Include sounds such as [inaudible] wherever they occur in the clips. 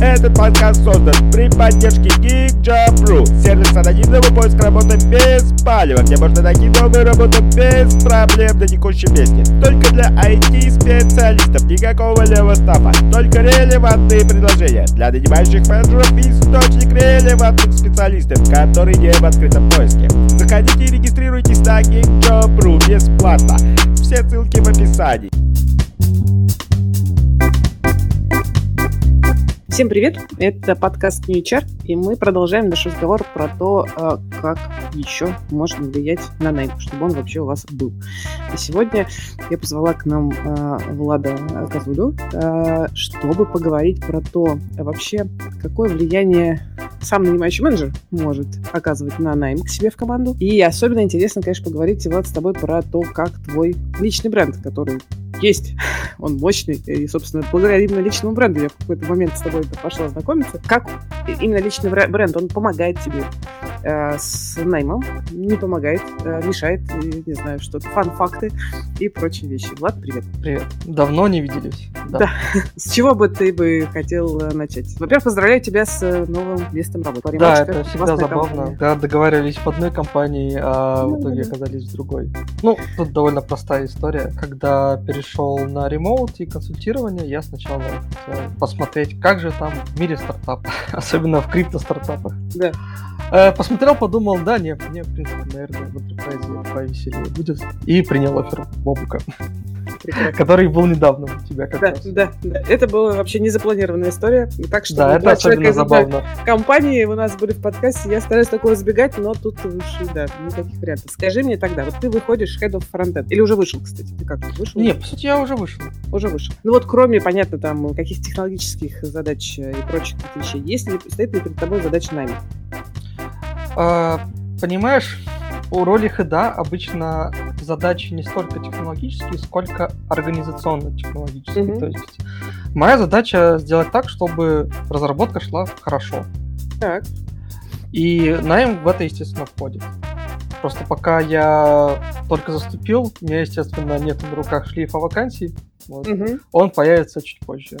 Этот подкаст создан при поддержке GeekJob.ru, сервис анонимного поиска работы без палева, где можно найти новую работу без проблем на текущем месте. Только для IT-специалистов, никакого левого стафа, только релевантные предложения для нанимающих менеджеров и источник релевантных специалистов, которые не в открытом поиске. Заходите и регистрируйтесь на GeekJob.ru бесплатно. Все ссылки в описании. Всем привет! Это подкаст New HR, и мы продолжаем наш разговор про то, а, как еще можно влиять на найм, чтобы он вообще у вас был. И сегодня я позвала к нам а, Влада Козулю, а, чтобы поговорить про то, вообще, какое влияние сам нанимающий менеджер может оказывать на найм к себе в команду. И особенно интересно, конечно, поговорить, Влад, с тобой про то, как твой личный бренд, который есть, [laughs] он мощный, и, собственно, благодаря именно личному бренду я в какой-то момент с тобой пошла знакомиться. Как именно личный бренд, он помогает тебе э, с наймом, не помогает, э, мешает, не знаю, что-то, фан-факты и прочие вещи. Влад, привет. Привет. Давно не виделись. Да. да. [laughs] С чего бы ты бы хотел э, начать? Во-первых, поздравляю тебя с э, новым местом работы. Да, это всегда забавно. Компания. Да, договаривались в одной компании, а ну, в итоге оказались в другой. Ну, тут довольно простая история. Когда перешел перешел на ремоут и консультирование, я сначала хотел посмотреть, как же там в мире стартапов, [laughs] особенно в крипто-стартапах. Да. Э, посмотрел, подумал, да, не, мне, в принципе, наверное, в Enterprise повеселее будет. И принял офер Бобука. Который был недавно у тебя как да, раз. Да, да. Это была вообще незапланированная история. Так что да, это особенно забавно. Компании у нас были в подкасте. Я стараюсь такого избегать, но тут уж, да, никаких вариантов. Скажи мне тогда, вот ты выходишь Head of Frontend. Или уже вышел, кстати? Ты как, вышел? Не, по сути, я уже вышел. Уже вышел. Ну вот кроме, понятно, там каких технологических задач и прочих вещей, есть ли, стоит ли перед тобой задача найма? А, понимаешь, у роли хеда обычно задачи не столько технологические, сколько организационно-технологические. Mm-hmm. То есть моя задача сделать так, чтобы разработка шла хорошо. Так. И найм в это, естественно, входит. Просто пока я только заступил, у меня, естественно, нет на руках шлейфа вакансий. Вот. Угу. Он появится чуть позже.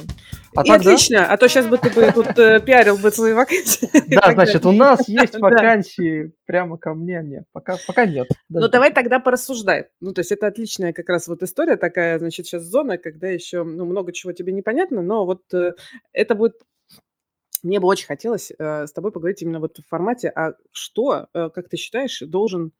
А и тогда... отлично, а то сейчас бы ты бы тут э, пиарил бы свои вакансии. [laughs] Да, значит, у нас есть [laughs] вакансии прямо ко мне. Нет, пока, пока нет. Ну, давай тогда порассуждай. Ну, то есть это отличная как раз вот история такая, значит, сейчас зона, когда еще ну, много чего тебе непонятно, но вот э, это будет мне бы очень хотелось э, с тобой поговорить именно вот в формате, а что, э, как ты считаешь, должен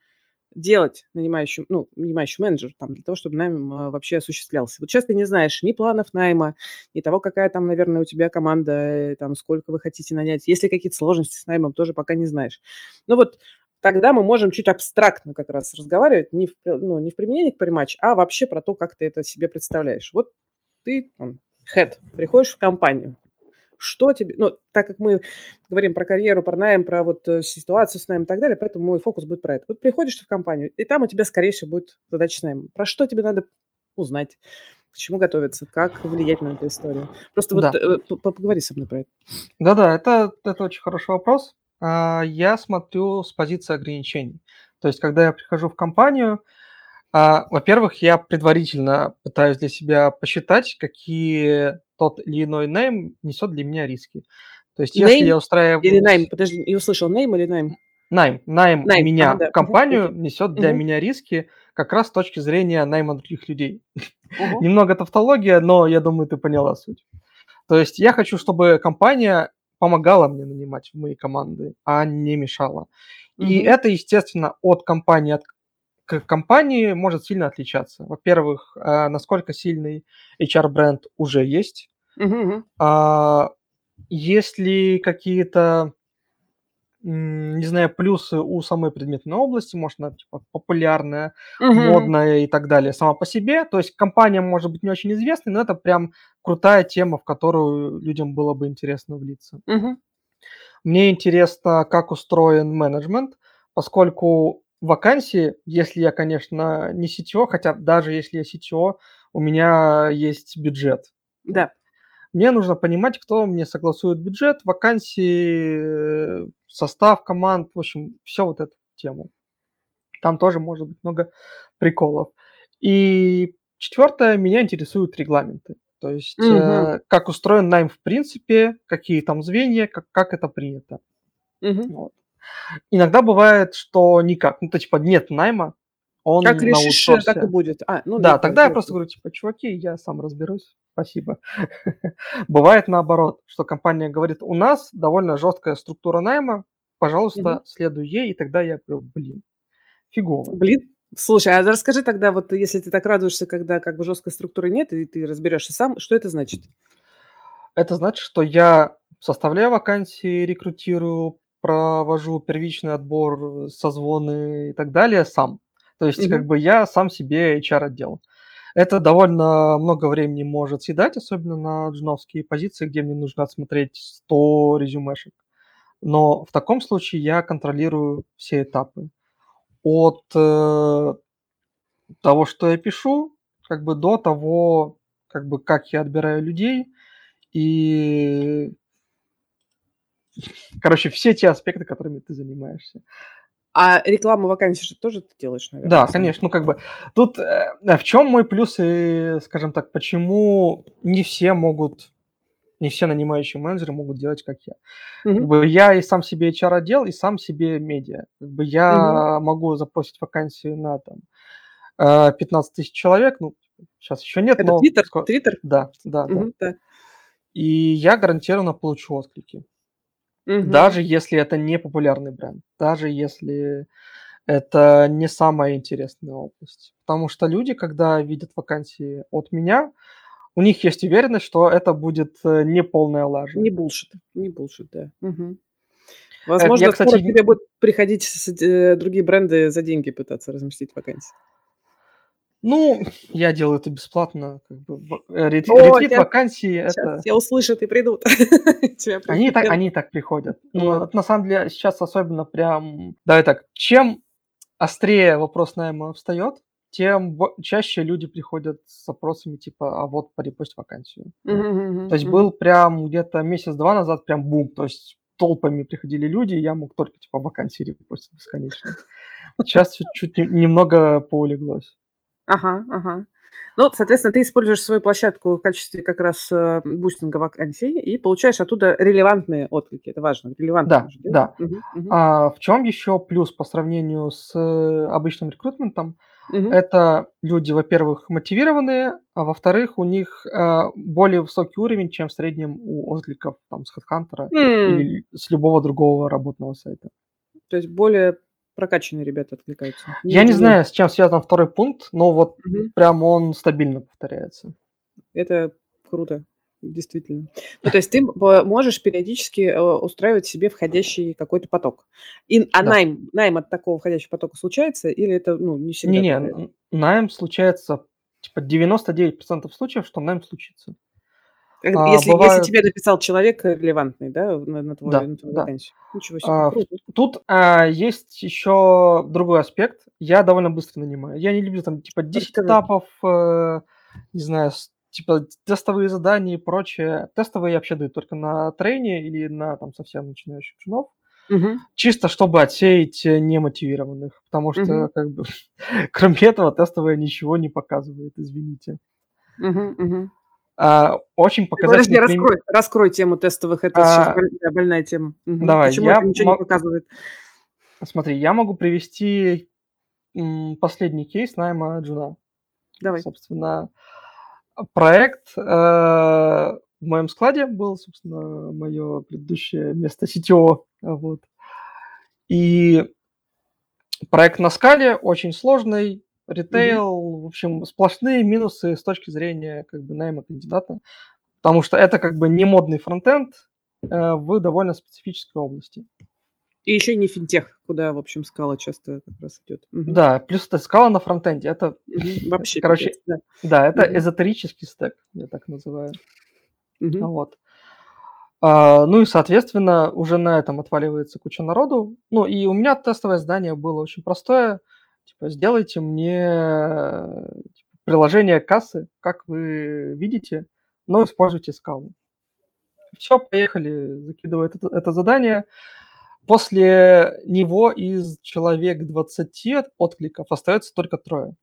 делать нанимающий, ну, нанимающий менеджер там, для того, чтобы найм э, вообще осуществлялся. Вот сейчас ты не знаешь ни планов найма, ни того, какая там, наверное, у тебя команда, э, там, сколько вы хотите нанять. Если какие-то сложности с наймом, тоже пока не знаешь. Ну вот тогда мы можем чуть абстрактно как раз разговаривать, не в, ну, не в применении к париматч, а вообще про то, как ты это себе представляешь. Вот ты, head, приходишь в компанию, что тебе, ну, так как мы говорим про карьеру, про найм, про вот э, ситуацию с наймом и так далее, поэтому мой фокус будет про это. Вот приходишь ты в компанию, и там у тебя, скорее всего, будет задача с наймом. Про что тебе надо узнать? К чему готовиться? Как влиять на эту историю? Просто вот да. э, поговори со мной про это. Да-да, это, это очень хороший вопрос. А, я смотрю с позиции ограничений. То есть, когда я прихожу в компанию, а, во-первых, я предварительно пытаюсь для себя посчитать, какие тот или иной найм несет для меня риски. То есть, если я устраиваю... Или найм, подожди, я услышал, найм или найм? Найм. Найм, найм. меня а, да. компанию несет для угу. меня риски как раз с точки зрения найма других людей. Угу. Немного тавтология, но я думаю, ты поняла суть. То есть я хочу, чтобы компания помогала мне нанимать в мои команды, а не мешала. И угу. это, естественно, от компании от к компании может сильно отличаться. Во-первых, э, насколько сильный HR-бренд уже есть. Угу. А, есть ли какие-то, не знаю, плюсы у самой предметной области, может, она типа, популярная, угу. модная и так далее сама по себе. То есть компания может быть не очень известной, но это прям крутая тема, в которую людям было бы интересно влиться. Угу. Мне интересно, как устроен менеджмент, поскольку вакансии, если я, конечно, не CTO, хотя даже если я CTO, у меня есть бюджет. Да. Мне нужно понимать, кто мне согласует бюджет, вакансии, состав команд, в общем, все вот эту тему. Там тоже может быть много приколов. И четвертое, меня интересуют регламенты. То есть, Мгм. э, как устроен найм в принципе, какие там звенья, как, как это принято. Мгм. Вот. Иногда бывает, что никак. Ну, то типа нет найма, он Как решишь, э, так и будет. А, ну Да, да, тогда я просто говорю, типа, чуваки, я сам разберусь, спасибо. [laughs] Бывает наоборот, что компания говорит, у нас довольно жесткая структура найма, пожалуйста, следуй ей, и тогда я говорю, блин, фигово. Блин, слушай, а расскажи тогда, вот если ты так радуешься, когда как бы жесткой структуры нет, и ты разберешься сам, что это значит? Это значит, что я составляю вакансии, рекрутирую, провожу первичный отбор, созвоны и так далее сам. То есть, как Мгм. бы я сам себе HR-отдел. Это довольно много времени может съедать, особенно на джуновские позиции, где мне нужно отсмотреть 100 резюмешек. Но в таком случае я контролирую все этапы. От э, того, что я пишу, как бы до того, как бы как я отбираю людей. И, короче, все те аспекты, которыми ты занимаешься. А рекламу вакансий же тоже ты делаешь, наверное, Да, конечно, ну как бы тут э, в чем мой плюс и, скажем так, почему не все могут, не все нанимающие менеджеры могут делать, как я. Как Мгм. бы я и сам себе HR-отдел, и сам себе медиа. Как бы я могу запросить вакансии на там э, 15 тысяч человек, ну, сейчас еще нет, Это но... Твиттер? Твиттер? Да, да, да. Мгм, да. И я гарантированно получу отклики. Мгм. Даже если это не популярный бренд, даже если это не самая интересная область. Потому что люди, когда видят вакансии от меня, у них есть уверенность, что это будет э, не полная лажа. Не булшит, не булшит, да. Мгм. я, Возможно, кстати, скоро к не- тебе будут приходить с- э, другие бренды за деньги пытаться разместить вакансии. Ну, я делаю это бесплатно. Как бы, э, рет- О, ретвит щас- вакансии это... Сейчас все услышат и придут. [laughs] Тебя Они так, они так приходят. Ну Ну, это на самом деле сейчас особенно прям... Давай так, чем острее вопрос найма встает, тем чаще люди приходят с запросами типа, а вот порепость вакансию. Мгм, То есть мгм. был прям где-то месяц-два назад прям бум, то есть толпами приходили люди, и я мог только типа вакансии репостить бесконечно. Сейчас чуть-чуть не- немного поулеглось. Ага, ага. Ну, соответственно, ты используешь свою площадку в качестве как раз э, бустинга вакансий и получаешь оттуда релевантные отклики. Это важно. Релевантные Да, да. Мгм, мгм, А в чем еще плюс по сравнению с э, обычным recruitment ом? мгм. Это люди, во-первых, мотивированные, а во-вторых, у них э, более высокий уровень, чем в среднем у откликов там, с HeadHunter М, или с любого другого работного сайта. То есть более прокачанные ребята откликаются. Я не удивлен. знаю, с чем связан второй пункт, но вот Мгм. прям он стабильно повторяется. Это круто, действительно. Ну, то есть ты можешь периодически э, устраивать себе входящий какой-то поток. И, а Да. найм, найм от такого входящего потока случается, или это ну, не всегда? Не-не, найм случается типа 99% случаев, что найм случится. А, если, бывают- если тебе написал человек релевантный, да, на, на твой, Да, на твою да. вакансию. Ничего себе, А, круто. Тут а, есть еще другой аспект. Я довольно быстро нанимаю. Я не люблю там типа 10 Расскажи. этапов, э, не знаю, типа тестовые задания и прочее. Тестовые я вообще даю только на трейне или на там совсем начинающих джунов. Мгм. Чисто чтобы отсеять э, немотивированных, потому что Мгм. как бы [laughs] кроме этого тестовое ничего не показывает, извините. Мгм, мгм. А, очень Подожди, показательный пример- раскрой, раскрой тему тестовых. Это А, сейчас больная тема. Мгм. давай, Почему я это ничего мог- не показывает? Смотри, я могу привести последний кейс найма джуна. Давай. Собственно, проект э, в моем складе был, собственно, мое предыдущее место CTO. Вот. И проект на скале очень сложный, ритейл, в общем, сплошные минусы с точки зрения как бы найма кандидата, потому что это как бы не модный фронтенд э, в довольно специфической области. И еще не финтех, куда, в общем, скала часто как раз идет. Да, плюс это скала на фронтенде, это Мгм. Вообще, короче, да. Да, это Мгм. эзотерический стек, я так называю. Мгм. Вот. А, ну и, соответственно, уже на этом отваливается куча народу. Ну и у меня тестовое задание было очень простое. Типа, сделайте мне типа, приложение кассы, как вы видите, но используйте скалу. Все, поехали, закидываю это, это задание. После него из человек 20 откликов остается только трое.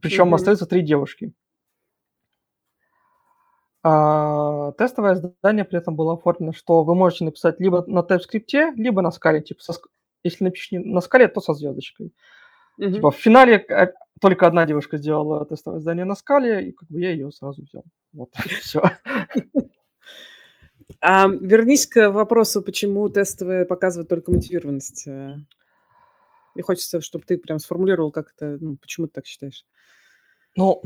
Причем Мгм. остаются три девушки. А, тестовое задание при этом было оформлено, что вы можете написать либо на TypeScript, либо на скале. Типа, со, если напишешь на скале, то со звездочкой. Mm-hmm. Типа в финале а, только одна девушка сделала тестовое задание на скале, и как бы я ее сразу взял. Вот, [laughs] все. А, вернись к вопросу, почему тестовые показывают только мотивированность. Э, мне хочется, чтобы ты прям сформулировал, как это, ну, почему ты так считаешь. Ну,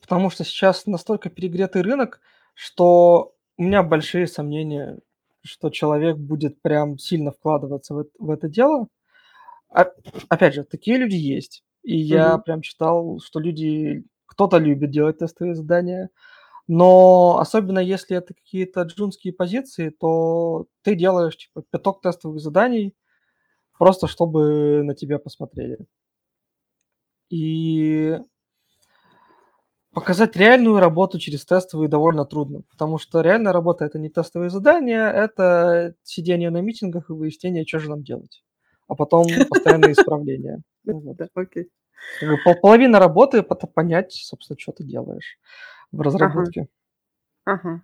потому что сейчас настолько перегретый рынок, что у меня большие сомнения, что человек будет прям сильно вкладываться в это, в это дело. А, опять же, такие люди есть. И я угу. прям читал, что люди, кто-то любит делать тестовые задания, но особенно если это какие-то джунские позиции, то ты делаешь типа пяток тестовых заданий, просто чтобы на тебя посмотрели. И показать реальную работу через тестовые довольно трудно, потому что реальная работа это не тестовые задания, это сидение на митингах и выяснение, что же нам делать, а потом [laughs] да, окей. Половина работы это понять, собственно, что ты делаешь в разработке. Ага.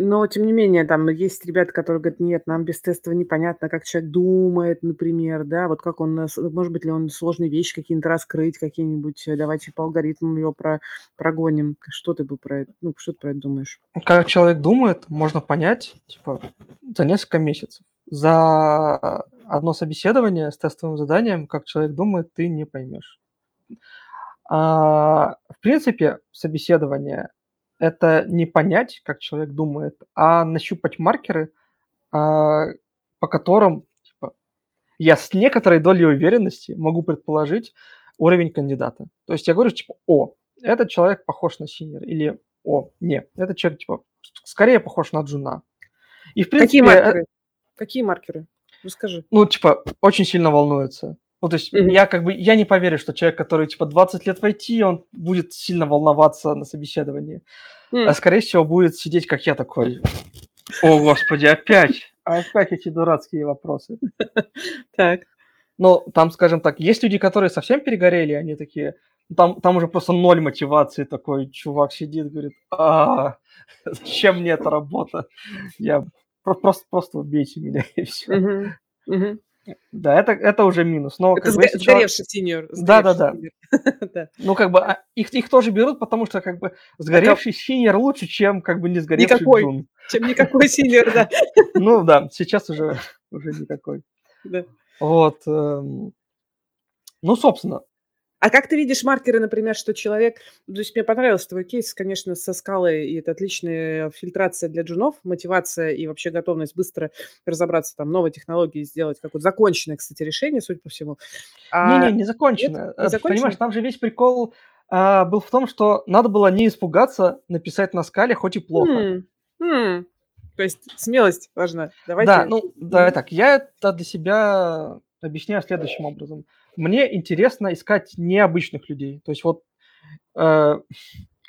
Но, тем не менее, там есть ребята, которые говорят, нет, нам без тестов непонятно, как человек думает, например, да, вот как он, может быть ли он сложные вещи какие-то раскрыть, какие-нибудь, э, давайте по алгоритмам его про, прогоним. Что ты бы про это, ну, что ты про это думаешь? Как человек думает, можно понять, типа, за несколько месяцев. За одно собеседование с тестовым заданием, как человек думает, ты не поймешь. А, в принципе, собеседование – это не понять, как человек думает, а нащупать маркеры, а, по которым типа, я с некоторой долей уверенности могу предположить уровень кандидата. То есть я говорю, типа, о, этот человек похож на синер, или о, нет, этот человек, типа, скорее похож на джуна. И, в принципе, Какие маркеры? Какие маркеры? Расскажи. Ну, типа, очень сильно волнуется. Ну, то есть mm-hmm. я как бы, я не поверю, что человек, который, типа, 20 лет в IT, он будет сильно волноваться на собеседовании. Mm. А, скорее всего, будет сидеть, как я такой. О, господи, опять! Опять эти дурацкие вопросы. [laughs] Так. Но там, скажем так, есть люди, которые совсем перегорели, они такие, там, там уже просто ноль мотивации такой, чувак сидит, говорит, а зачем мне эта работа? Я просто, просто убейте меня [laughs] и все. Uh-huh. Uh-huh. Да, это, это уже минус. Но, это как сго- бы, сгоревший сеньор. Да, да, [laughs] да. Ну, как бы а, их, их тоже берут, потому что как бы сгоревший это... сеньор лучше, чем как бы не сгоревший никакой, джун. Чем никакой сеньор, [laughs] да. Ну да, сейчас уже, уже никакой. Да. Вот. Эм... Ну, собственно, а как ты видишь маркеры, например, что человек... То есть мне понравился твой кейс, конечно, со скалой, и это отличная фильтрация для джунов, мотивация и вообще готовность быстро разобраться, там, новые технологии сделать, какое-то законченное, кстати, решение, судя по всему. А... Не-не, не законченное. Не э? Понимаешь, там же весь прикол а, был в том, что надо было не испугаться написать на скале, хоть и плохо. Хм. То есть смелость важна. Давайте... Да, ну, да, так, я это для себя объясняю следующим образом мне интересно искать необычных людей. То есть вот э,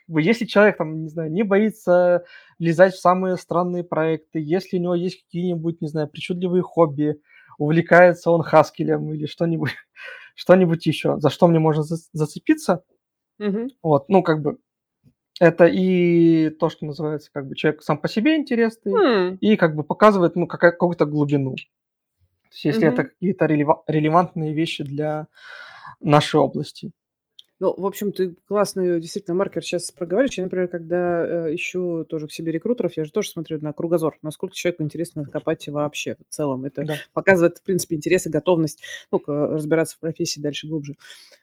если человек там, не знаю, не боится влезать в самые странные проекты, если у него есть какие-нибудь, не знаю, причудливые хобби, увлекается он хаскелем или что-нибудь, [laughs] что-нибудь еще, за что мне можно зацепиться, mm-hmm. вот, ну, как бы, это и то, что называется, как бы, человек сам по себе интересный, mm. и как бы показывает, ну, какую-то глубину. То есть если это какие-то релева- релевантные вещи для нашей области. Ну, в общем, ты классный действительно маркер сейчас проговоришь. Я, например, когда э, ищу тоже к себе рекрутеров, я же тоже смотрю на кругозор, насколько человеку интересно копать вообще в целом. Это Да. показывает, в принципе, интерес и готовность ну, разбираться в профессии дальше глубже.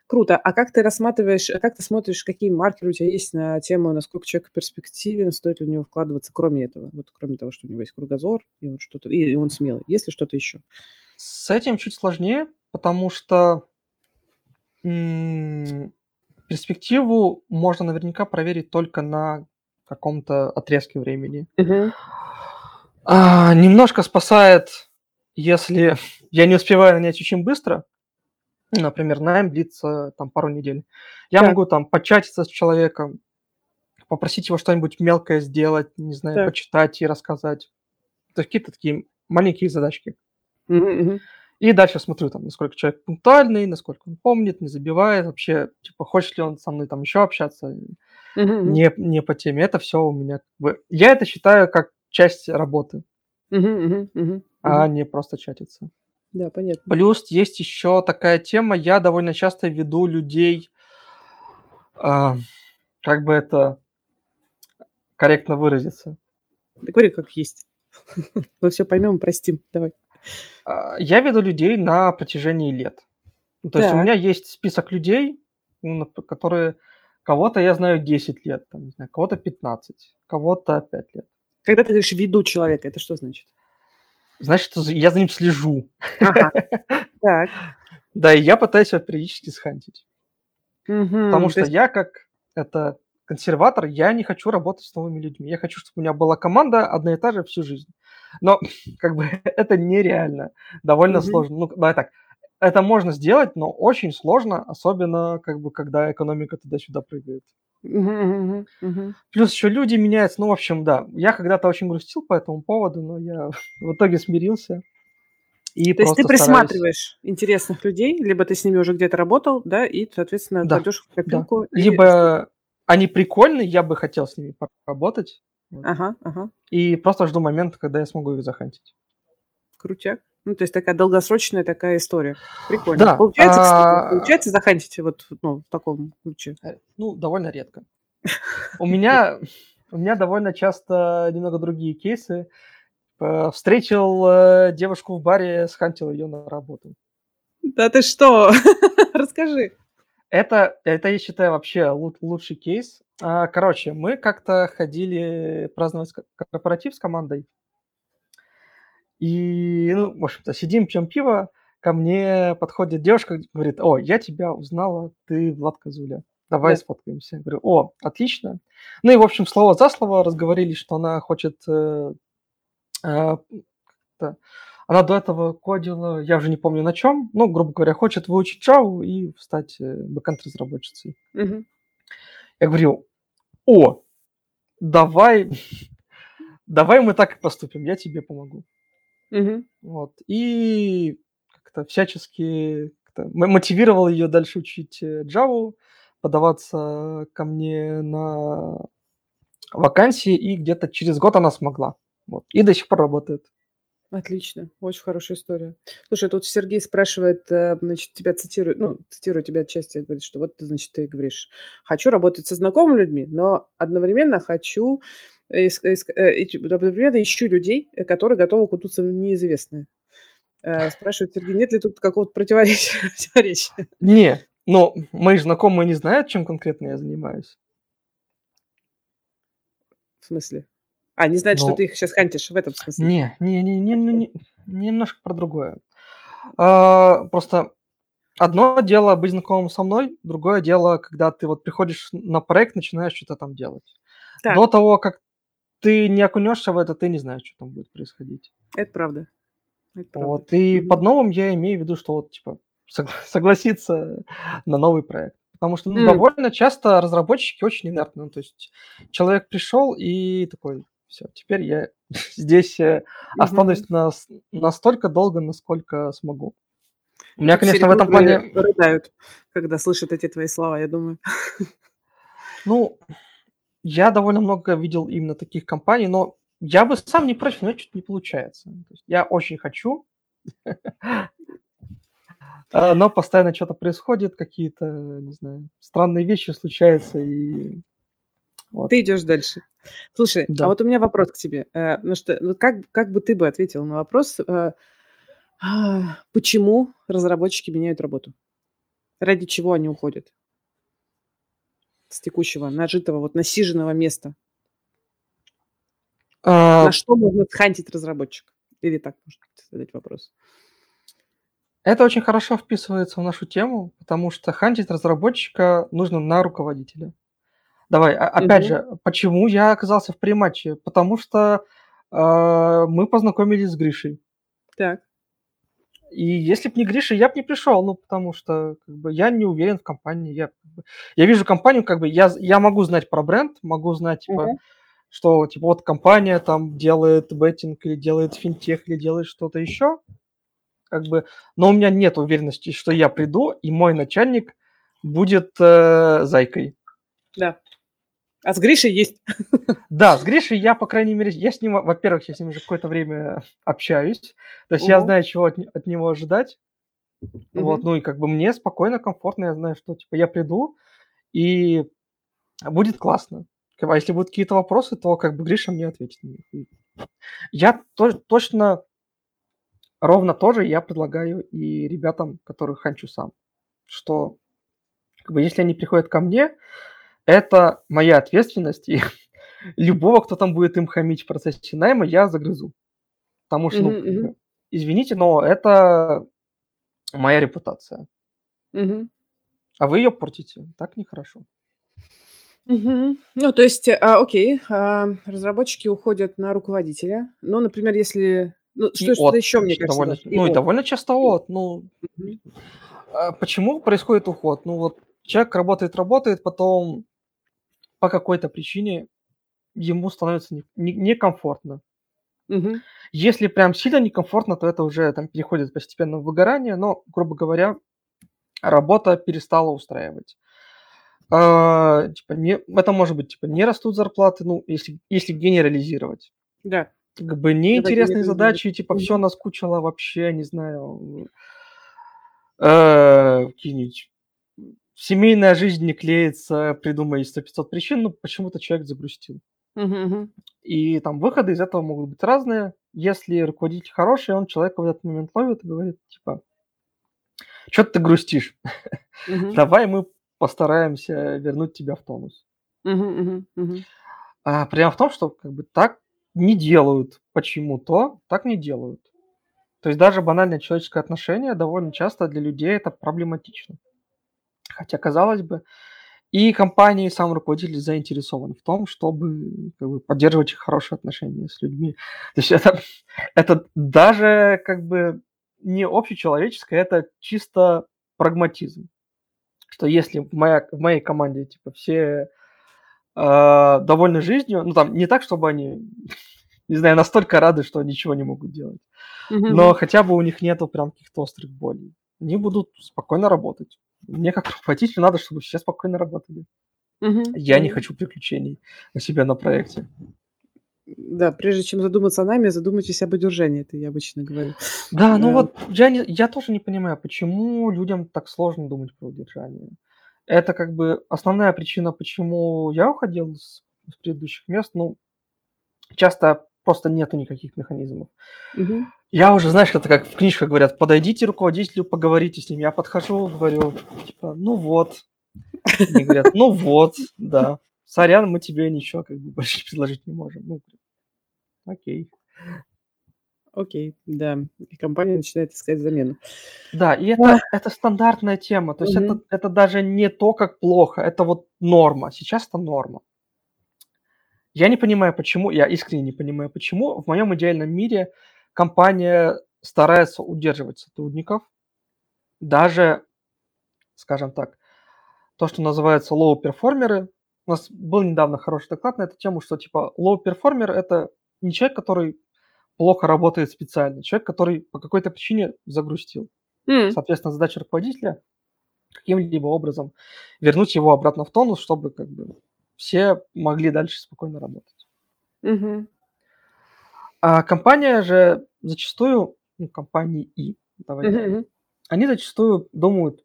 Круто. А как ты рассматриваешь, как ты смотришь, какие маркеры у тебя есть на тему, насколько человек перспективен, стоит ли у него вкладываться, кроме этого? Вот кроме того, что у него есть кругозор, и вот что-то, и он смелый. Есть ли что-то еще? С этим чуть сложнее, потому что перспективу можно наверняка проверить только на каком-то отрезке времени. Мгм. А, немножко спасает, если [laughs] я не успеваю нанять очень быстро. Например, найм длится там пару недель. Я Так. могу там початиться с человеком, попросить его что-нибудь мелкое сделать, не знаю, Так. почитать и рассказать. То есть какие-то такие маленькие задачки. Мгм. И дальше смотрю, там, насколько человек пунктуальный, насколько он помнит, не забивает, вообще, типа, хочет ли он со мной там еще общаться. Мгм, не, не по теме. Это все у меня... как бы- Я это считаю как часть работы, мгм, мгм, а не просто чатиться. Да, понятно. Плюс есть еще такая тема, я довольно часто веду людей, а, как бы это корректно выразиться. Да говори, как есть. [laughs] Мы все поймем простим. Давай. А, Я веду людей на протяжении лет. Ну, То есть у меня есть список людей, ну, которые кого-то я знаю 10 лет, там, не знаю, кого-то 15, кого-то 5 лет. Когда ты говоришь «веду человека», это что значит? Значит, я за ним слежу. Ага. [laughs] Так. Да, и я пытаюсь его периодически схантить. Потому То что есть- я как это консерватор, я не хочу работать с новыми людьми. Я хочу, чтобы у меня была команда одна и та же всю жизнь. Но [laughs] как бы [laughs] это нереально. Довольно Мгм. сложно. Ну, давай так. Это можно сделать, но очень сложно, особенно как бы когда экономика туда-сюда прыгает. Мгм. Плюс еще люди меняются. Ну, в общем, да. Я когда-то очень грустил по этому поводу, но я [laughs] в итоге смирился. И То есть ты просто стараюсь- присматриваешь интересных людей, либо ты с ними уже где-то работал, да, и, соответственно, Да, кладешь в копилку. и- Либо они прикольные, я бы хотел с ними поработать. Ага, ага. И просто жду момента, когда я смогу их захантить. Крутяк. Ну, то есть такая долгосрочная такая история. Прикольно. Да, Получается, кстати, а- получается захантить вот ну, в таком ключе? Э, Ну, довольно редко. У меня, [laughs] у меня довольно часто немного другие кейсы. Э, Встретил э, девушку в баре, схантил ее на работу. Да ты что? [laughs] Расскажи. Это, это, я считаю, вообще лу- лучший кейс. А, Короче, мы как-то ходили праздновать ко- корпоратив с командой. И, ну, в общем-то, сидим, пьем пиво. Ко мне подходит девушка, говорит, о, я тебя узнала, ты Влад Козуля. Давай Да. сфоткаемся. Я говорю, о, отлично. Ну и, в общем, слово за слово разговорились, что она хочет... э, э, она до этого кодила, я уже не помню на чем, ну, грубо говоря, хочет выучить Java и стать э, бэкэнд-разработчицей. Мгм. Я говорю, о, давай, давай мы так и поступим, я тебе помогу. Мгм. Вот. И как-то всячески как-то мотивировал ее дальше учить э, Java, подаваться ко мне на вакансии, и где-то через год она смогла. Вот. И до сих пор работает. Отлично, очень хорошая история. Слушай, тут Сергей спрашивает, э, значит, тебя цитирую, ну, цитирую тебя отчасти, говорит, что вот, значит, ты говоришь, хочу работать со знакомыми людьми, но одновременно хочу, э, одновременно ищу людей, э, которые готовы окунуться в неизвестное. Спрашивает Сергей, нет ли тут какого-то противоречия? [laughs] противоречия? Не, но мои знакомые не знают, чем конкретно я занимаюсь. В смысле? А, не знает, что Ну, ты их сейчас хантишь в этом смысле? Не, не, не, не, не, не- немножко про другое. А, Просто одно дело быть знакомым со мной, другое дело, когда ты вот приходишь на проект, начинаешь что-то там делать. Так, До того, как ты не окунешься в это, ты не знаешь, что там будет происходить. это правда. Это правда. Вот. И Мгм. под новым я имею в виду, что вот, типа, сог- [laughs] согласиться на новый проект. Потому что ну, М. довольно часто разработчики очень инертны. Ну, то есть человек пришел и такой, все, теперь я [laughs] здесь э, останусь нас- настолько долго, насколько смогу. У меня, конечно, в этом плане, рыдают, когда слышат эти твои слова, я думаю. [laughs] ну, я довольно много видел именно таких компаний, но я бы сам не против, но что-то не получается. Я очень хочу, [laughs] а, но постоянно что-то происходит, какие-то, не знаю, странные вещи случаются, и вот, Ты идешь дальше. Слушай, а да. вот у меня вопрос к тебе. Э, ну что, ну как, как бы ты бы ответил на вопрос, э, а, почему разработчики меняют работу? Ради чего они уходят с текущего, нажитого, вот насиженного места? А, На что можно схантить разработчика? Или так можно задать вопрос? Это очень хорошо вписывается в нашу тему, потому что хантить разработчика нужно на руководителя. Давай, а- опять Мгм. же, почему я оказался в прематче? Потому что а, мы познакомились с Гришей. Так. И если бы не Гриша, я бы не пришел, ну, потому что как бы, я не уверен в компании. Я, я вижу компанию, как бы, я, я могу знать про бренд, могу знать, типа, Мгм. что, типа, вот компания там делает беттинг или делает финтех или делает что-то еще, как бы, но у меня нет уверенности, что я приду, и мой начальник будет э, зайкой. Да. А с Гришей есть. [laughs] Да, с Гришей я, по крайней мере, я с ним, во-первых, я с ним уже какое-то время общаюсь, то есть я Ого. знаю, чего от, от него ожидать, вот, Мгм. ну и как бы мне спокойно, комфортно, я знаю, что типа я приду и будет классно. А если будут какие-то вопросы, то как бы Гриша мне ответит на них. И Я то- точно ровно то же я предлагаю и ребятам, которых ханчу сам, что как бы, если они приходят ко мне, это моя ответственность, и [laughs] любого, кто там будет им хамить в процессе найма, я загрызу. Потому что, ну, мгм. бы, извините, но это моя репутация. Мгм. А вы ее портите. Так нехорошо. Мгм. Ну, то есть, а, окей, а, разработчики уходят на руководителя. Ну, например, если... Ну, что, что от еще, мне кажется, довольно, и ну и от. довольно часто от. Ну, Мгм. а почему происходит уход? Ну вот человек работает, работает, потом по какой-то причине ему становится не- не- некомфортно. Мгм. Если прям сильно некомфортно, то это уже там переходит постепенно в выгорание, но, грубо говоря, работа перестала устраивать. А, типа, не, это может быть, типа, не растут зарплаты, ну, если, если генерализировать. Да. Как бы неинтересные генерализировать. задачи, типа, Мгм. все наскучило вообще, не знаю, э, какие-нибудь семейная жизнь не клеится, придумай 100-500 причин, но почему-то человек загрустил. И там выходы из этого могут быть разные. Если руководитель хороший, он человека в этот момент ловит и говорит, типа, что ты грустишь? Давай мы постараемся вернуть тебя в тонус. Мгм. А проблема в том, что как бы так не делают почему-то, так не делают. То есть даже банальное человеческое отношение довольно часто для людей это проблематично. Хотя, казалось бы, и компания, и сам руководитель заинтересован в том, чтобы как бы, поддерживать хорошие отношения с людьми. То есть это, это даже как бы не общечеловеческое, это чисто прагматизм. Что если в, моя, в моей команде типа все э, довольны жизнью, ну там не так, чтобы они, [laughs] не знаю, настолько рады, что ничего не могут делать, но хотя бы у них нету прям каких-то острых болей. Они будут спокойно работать. Мне как руководителю надо, чтобы все спокойно работали. Мгм, Я не хочу приключений у себя на проекте. Да, прежде чем задуматься о нами, задумайтесь об удержании, это я обычно говорю. Да, ну вот я, не, я тоже не понимаю, почему людям так сложно думать про удержание. Это как бы основная причина, почему я уходил с, с предыдущих мест. Ну, часто просто нету никаких механизмов. Мгм. Я уже, знаешь, это как в книжках говорят, подойдите руководителю, поговорите с ним. Я подхожу, говорю, типа, ну вот. Они говорят, ну вот, да. Сорян, мы тебе ничего как бы больше предложить не можем. Ну, окей. Окей, да. И компания начинает искать замену. Да, и это, это стандартная тема. То есть это, Мгм. это даже не то, как плохо, это вот норма. Сейчас это норма. Я не понимаю, почему, я искренне не понимаю, почему в моем идеальном мире компания старается удерживать сотрудников, даже, скажем так, то, что называется low-перформеры. У нас был недавно хороший доклад на эту тему, что типа low-перформер – это не человек, который плохо работает специально, человек, который по какой-то причине загрустил. М, Соответственно, задача руководителя каким-либо образом вернуть его обратно в тонус, чтобы как бы все могли дальше спокойно работать. мгм. А компания же зачастую, ну, компании И, давай, так, мгм. они зачастую думают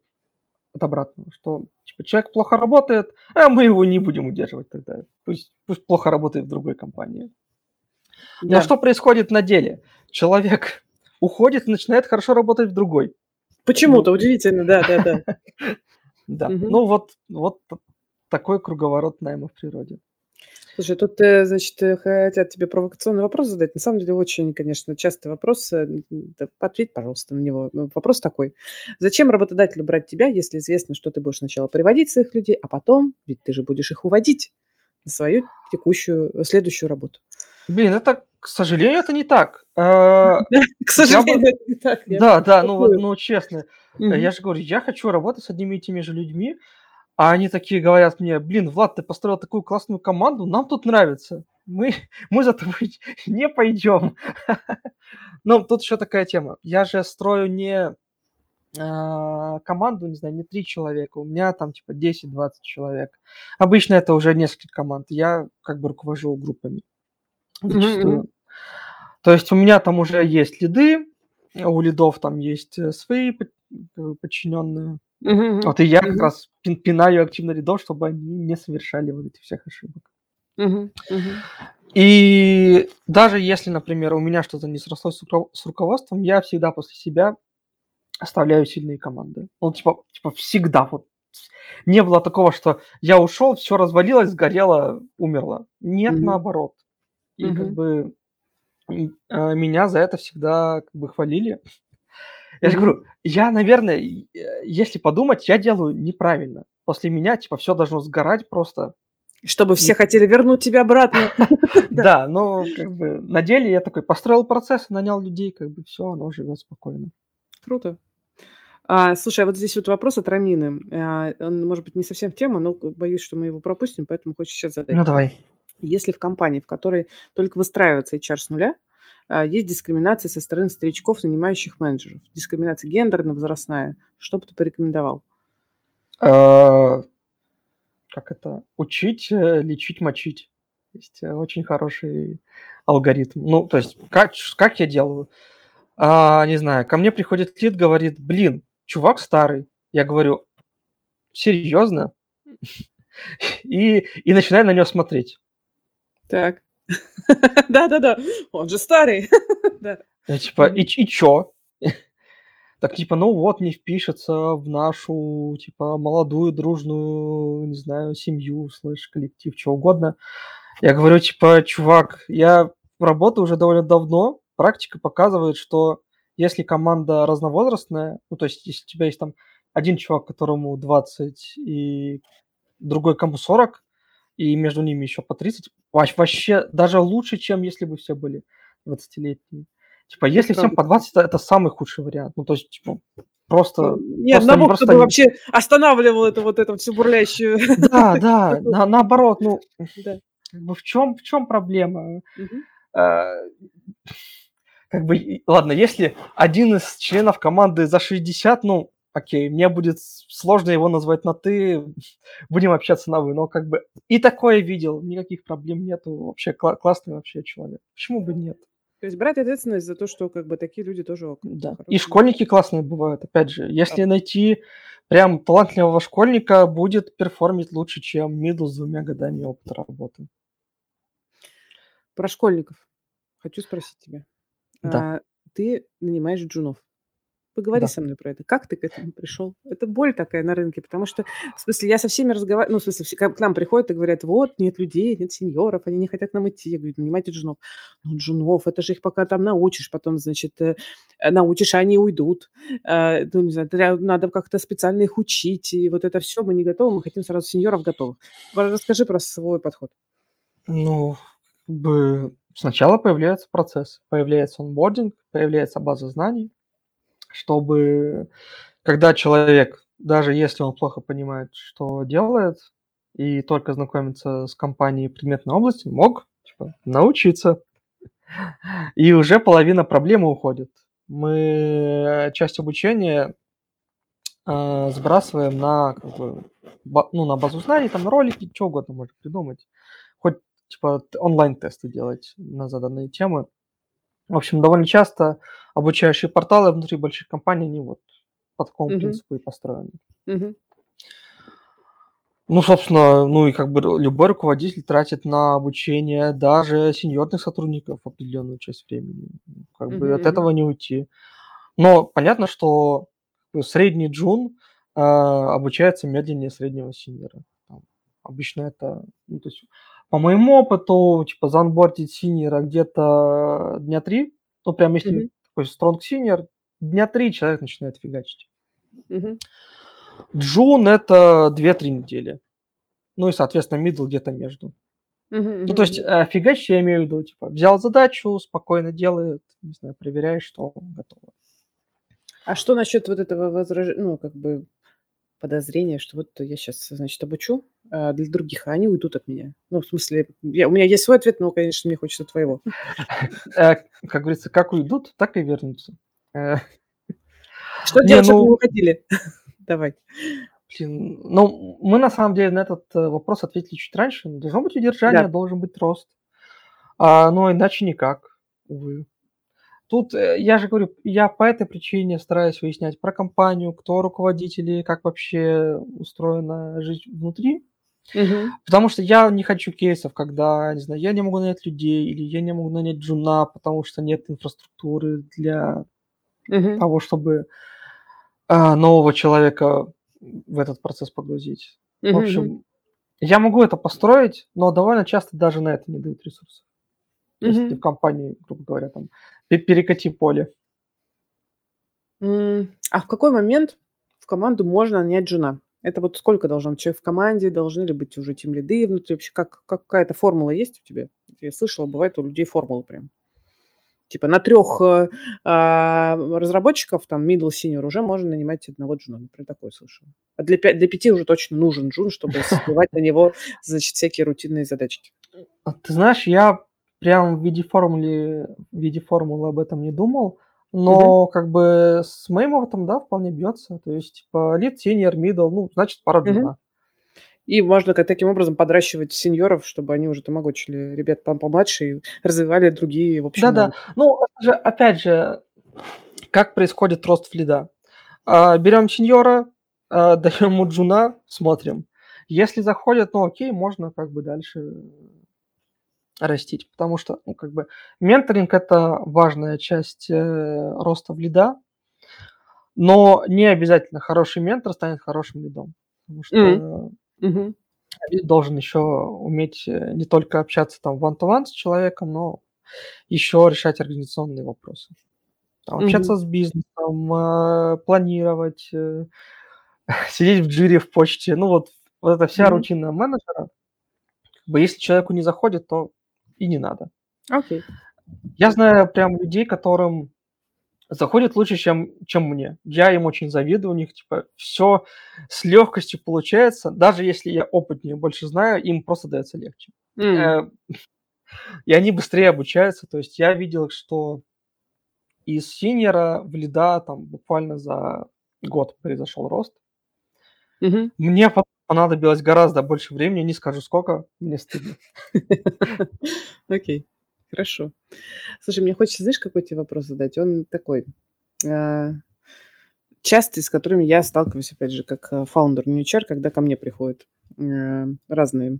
от обратного, что типа, человек плохо работает, а мы его не будем удерживать тогда. Пусть, пусть плохо работает в другой компании. Но Да. что происходит на деле? Человек [laughs] уходит и начинает хорошо работать в другой. Почему-то Ну, удивительно, да, да, да. [laughs] да. Мгм. Ну вот, вот т- такой круговорот найма в природе. Слушай, тут, э, значит, э, хотят тебе провокационный вопрос задать. На самом деле, очень, конечно, частый вопрос. да, Ответь, пожалуйста, на него. Ну, Вопрос такой. Зачем работодателю брать тебя, если известно, что ты будешь сначала приводить своих людей, а потом, ведь ты же будешь их уводить на свою текущую, э, следующую работу? Блин, это, к сожалению, это не так. Э, [laughs] К сожалению, [laughs] это не так. Да, да, ну ну честно. Я же говорю, я хочу работать с одними и теми же людьми, а они такие говорят мне, блин, Влад, ты построил такую классную команду, нам тут нравится. Мы, [laughs] мы за тобой [laughs] не пойдем. [laughs] Ну, тут еще такая тема. Я же строю не а, команду, не знаю, не три человека, у меня там типа 10-20 человек. Обычно это уже несколько команд. Я как бы руковожу группами. То есть у меня там уже есть лиды, у лидов там есть э, свои подчиненные. Мгм, Вот и я как мгм. раз пин- пинаю активно лидов, чтобы они не совершали вот этих всех ошибок. Мгм, мгм. И даже если, например, у меня что-то не срослось с руков- с руководством, я всегда после себя оставляю сильные команды. Ну, типа, типа всегда вот. Не было такого, что я ушел, все развалилось, сгорело, умерло. Нет, Мгм. наоборот. И как Мгм. бы а, меня за это всегда как бы хвалили. Я же говорю, я, наверное, э, если подумать, я делаю неправильно. После меня, типа, все должно сгорать просто. Чтобы все хотели вернуть тебя обратно. [laughs] Да. Но как бы на деле я такой построил процесс, нанял людей, как бы все, оно живет спокойно. Круто. А, слушай, а вот здесь вот вопрос от Рамины. А, он, может быть, не совсем в тему, но боюсь, что мы его пропустим, поэтому хочу сейчас задать. Ну, давай. Если в компании, в которой только выстраивается HR с нуля, есть дискриминация со стороны старичков, нанимающих менеджеров, дискриминация гендерная, возрастная, что бы ты порекомендовал? Э, Как это? Учить, э, лечить, мочить. Есть э, очень хороший алгоритм. Ну, то есть, как, как я делаю? А, не знаю, ко мне приходит лид, говорит, блин, чувак старый. Я говорю, серьезно? [laughs] И, и начинаю на него смотреть. Так. [laughs] Да-да-да, он же старый. [laughs] Я типа, и, и чё? [laughs] Так типа, ну вот, не впишется в нашу, типа, молодую, дружную, не знаю, семью, слышь, коллектив, что угодно. Я говорю, типа, чувак, я работаю уже довольно давно, практика показывает, что если команда разновозрастная, ну, то есть если у тебя есть там один чувак, которому 20, и другой кому 40, и между ними еще по 30, вообще, даже лучше, чем если бы все были 20-летние. Типа, если всем по 20, это, самый худший вариант. Ну, то есть, типа, просто... Ни просто- одного, просто бы вообще останавливал это вот это всю бурлящую. [laughs] Да, да, [laughs] на- наоборот, ну, Да. в чем, в чем проблема? Мгм. Э, Как бы, и- ладно, если один из членов команды за 60, ну, окей, мне будет сложно его назвать на «ты», [laughs] будем общаться на «вы», но как бы и такое видел, никаких проблем нету, вообще кла- классный вообще человек. Почему бы нет? То есть брать ответственность за то, что как бы такие люди тоже ок. Да. И Хорошо. школьники классные бывают, опять же. Если найти прям талантливого школьника, будет перформить лучше, чем мидл с двумя годами опыта работы. Про школьников хочу спросить тебя. Да. А, ты нанимаешь джунов. Поговори Да. со мной про это. Как ты к этому пришел? Это боль такая на рынке, потому что, в смысле, я со всеми разговариваю, ну, в смысле, все к нам приходят и говорят, вот, нет людей, нет сеньоров, они не хотят к нам идти. Я говорю, нанимайте джунов. Ну, джунов, это же их пока там научишь, потом, значит, э, э, научишь, а они уйдут. А, ну, не знаю, надо как-то специально их учить, и вот это все мы не готовы, мы хотим сразу сеньоров готовых. Расскажи про свой подход. Ну, как бы сначала появляется процесс, появляется онбординг, появляется база знаний, чтобы когда человек, даже если он плохо понимает, что делает, и только знакомится с компанией предметной области, мог типа, научиться. И уже половина проблемы уходит. Мы часть обучения э, сбрасываем на, как бы, ну, на базу знаний, там ролики, что угодно можно придумать. Хоть типа онлайн-тесты делать на заданные темы. В общем, довольно часто обучающие порталы внутри больших компаний, они вот по такому Мгм. принципу и построены. Мгм. Ну, собственно, ну и как бы любой руководитель тратит на обучение даже сеньорных сотрудников определенную часть времени. Как бы Мгм, от этого не уйти. Но понятно, что бы средний джун а, обучается медленнее среднего синьора. Обычно это, ну, то есть, по моему опыту, типа, заонбордить синьора где-то дня три, ну, прям если Мгм. такой стронг синьор, дня три человек начинает фигачить. Мгм. Джун это 2-3 недели. Ну и, соответственно, мидл где-то между. Мгм, Ну, то есть, э, фигачить я имею в виду, типа, взял задачу, спокойно делает, не знаю, проверяешь, что готово. А что насчет вот этого возражения, ну, как бы подозрения, что вот я сейчас, значит, обучу а, для других, а они уйдут от меня? Ну, в смысле, я, у меня есть свой ответ, но, конечно, мне хочется твоего. [laughs] Э, как говорится, как уйдут, так и вернутся. Э, Что Не, делать, чтобы не ну, уходили? [laughs] Давай. блин, ну, мы на самом деле на этот э, вопрос ответили чуть раньше. Должно быть удержание, должен быть рост. А, но иначе никак, увы. Тут, э, я же говорю, я по этой причине стараюсь выяснять про компанию, кто руководители, как вообще устроена жизнь внутри. Мгм. Потому что я не хочу кейсов, когда, не знаю, я не могу нанять людей или я не могу нанять джуна, потому что нет инфраструктуры для Мгм. того, чтобы а, нового человека в этот процесс погрузить. В Мгм, мгм. общем, я могу это построить, но довольно часто даже на это не дают ресурсов. Если ты в компании, грубо говоря, там, пе- перекати поле. М, А в какой момент в команду можно нанять джуна? Это вот сколько должно быть человек в команде? Должны ли быть уже тем лиды внутри? Вообще как, какая-то формула есть у тебя? Я слышала, бывает у людей формулы прям. Типа на трех разработчиков, там, middle, senior, уже можно нанимать одного джуна. Например, такое слышала. А для, пя- для пяти уже точно нужен джун, чтобы [laughs] сбивать на него, значит, всякие рутинные задачки. А Ты знаешь, я прям в виде формулы, в виде формулы об этом не думал, но как бы с моим опытом, да, вполне бьется. То есть, типа, lead, senior, middle, ну, значит, пара джуна. И можно как таким образом подращивать сеньоров, чтобы они уже тамагочили ребят пом- помладше и развивали другие, в общем, Да-да. Ну, опять же, как происходит рост флида? А, берем сеньора, а, [laughs] даем ему джуна, смотрим. Если заходит, ну окей, можно как бы дальше растить. Потому что, ну, как бы, менторинг – это важная часть э, роста в лида, но не обязательно хороший ментор станет хорошим лидом. Потому что. Мгм. лид должен еще уметь э, не только общаться там one-to-one с человеком, но еще решать организационные вопросы. Там, общаться Мгм. с бизнесом, э, планировать, э, [laughs] сидеть в джире в почте. Ну вот, вот эта вся Мгм. рутина менеджера. Если человеку не заходит, то и не надо. Окей. Я знаю прям людей, которым заходит лучше, чем, чем мне. Я им очень завидую, у них типа все с легкостью получается. Даже если я опытнее больше знаю, им просто дается легче. Э, [laughs] И они быстрее обучаются. То есть я видел, что из синьора в лида там буквально за год произошел рост. Мгм. Мне по- понадобилось гораздо больше времени, не скажу сколько, мне стыдно. [laughs] Окей. Хорошо. Слушай, мне хочется, знаешь, какой тебе вопрос задать? Он такой, а, частый, с которыми я сталкиваюсь, опять же, как э, фаундер New HR, когда ко мне приходят э, разные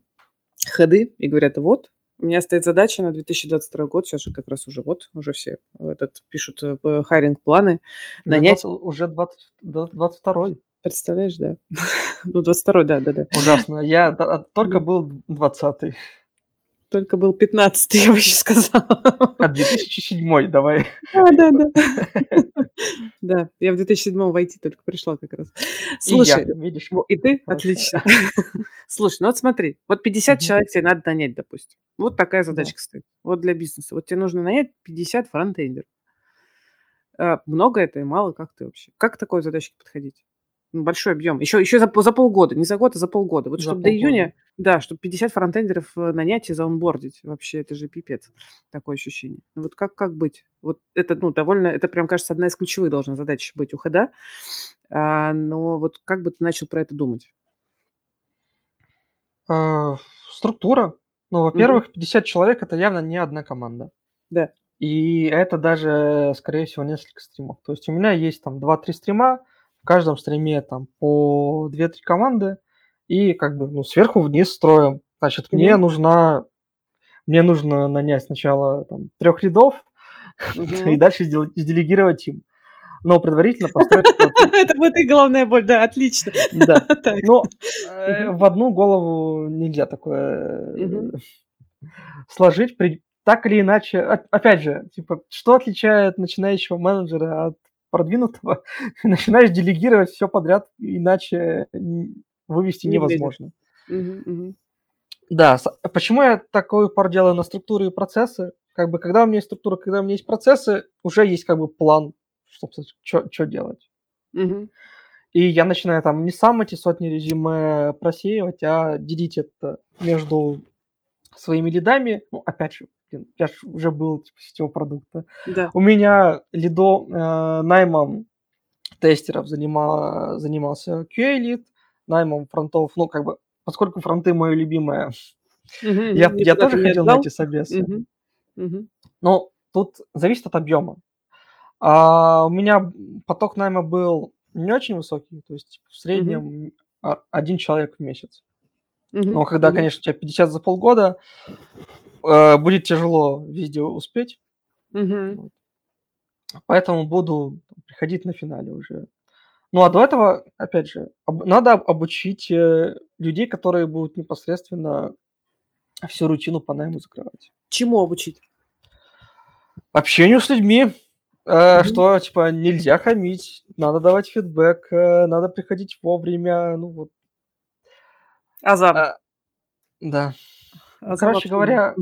ходы и говорят, вот, у меня стоит задача на 2022 год, сейчас же как раз уже вот, уже все этот, пишут э, хайринг-планы, Уже нанять, 20 Уже 20 да, 22 представляешь, да? [laughs] Ну, 22 да, да, да. Ужасно. Я [laughs] а, только был 20 Только был 15 [laughs] я вообще сказала. А 2007 давай. Да, да, да. Да, я в 2007 войти только пришла как раз. И я, Слушай, видишь, во- и ты? хорошо. Отлично. Слушай, ну вот смотри, вот 50 Мгм. человек тебе надо нанять, допустим. Вот такая Да. задачка стоит. Вот для бизнеса. Вот тебе нужно нанять 50 фронтендеров. А, Много это и мало? Как ты вообще? Как к такой задачке подходить? Большой объем. Еще, еще за, за полгода. Не за год, а за полгода. Вот За чтобы до полгода. июня, да, чтобы 50 фронтендеров э, нанять и заонбордить. Вообще, это же пипец. Такое ощущение. Ну вот как, как быть? Вот это, ну, довольно, это прям, кажется, одна из ключевых должна задач быть у хода. А, но вот как бы ты начал про это думать? А, Структура. Ну, во-первых, 50 человек это явно не одна команда. Да. И это даже, скорее всего, несколько стримов. То есть у меня есть там 2-3 стрима, в каждом стриме там по 2-3 команды, и как бы, ну, сверху вниз строим. Значит, мне Мгм. нужна, мне нужно нанять сначала там, трех лидов, и Мгм. дальше делегировать им. Но предварительно построить [laughs] Это будет и главная боль, да, отлично. Да. [laughs] Но э, в одну голову нельзя такое э, сложить. Так или иначе, опять же, типа, что отличает начинающего менеджера от продвинутого? [laughs] Начинаешь делегировать все подряд, иначе вывести Не невозможно. Да, с- почему я такой упор делаю на структуру и процессы? Как бы, когда у меня есть структура, когда у меня есть процессы, уже есть как бы план, что делать. Мгм. И я начинаю там не сам эти сотни резюме просеивать, а делить это между своими лидами. Ну, опять же, я ж уже был типа сетевого продукта. Да. У меня лидо э, наймом тестеров занима- занимался QA-лид, наймом фронтов, ну, как бы, поскольку фронты мое любимое, я, я тоже не ходил на отдал? эти собесы. Но тут зависит от объема. А у меня поток найма был не очень высокий, то есть в Мгм. среднем а, один человек в месяц. Но когда, конечно, у тебя 50 за полгода, э, будет тяжело везде успеть, вот. поэтому буду приходить на финале уже. Ну а до этого, опять же, об- надо об- обучить э, людей, которые будут непосредственно всю рутину по найму закрывать. Чему обучить? Общению с людьми, э, Мгм. что, типа, нельзя хамить, надо давать фидбэк, э, надо приходить вовремя, ну вот. Азам. А, да. Азам короче говоря,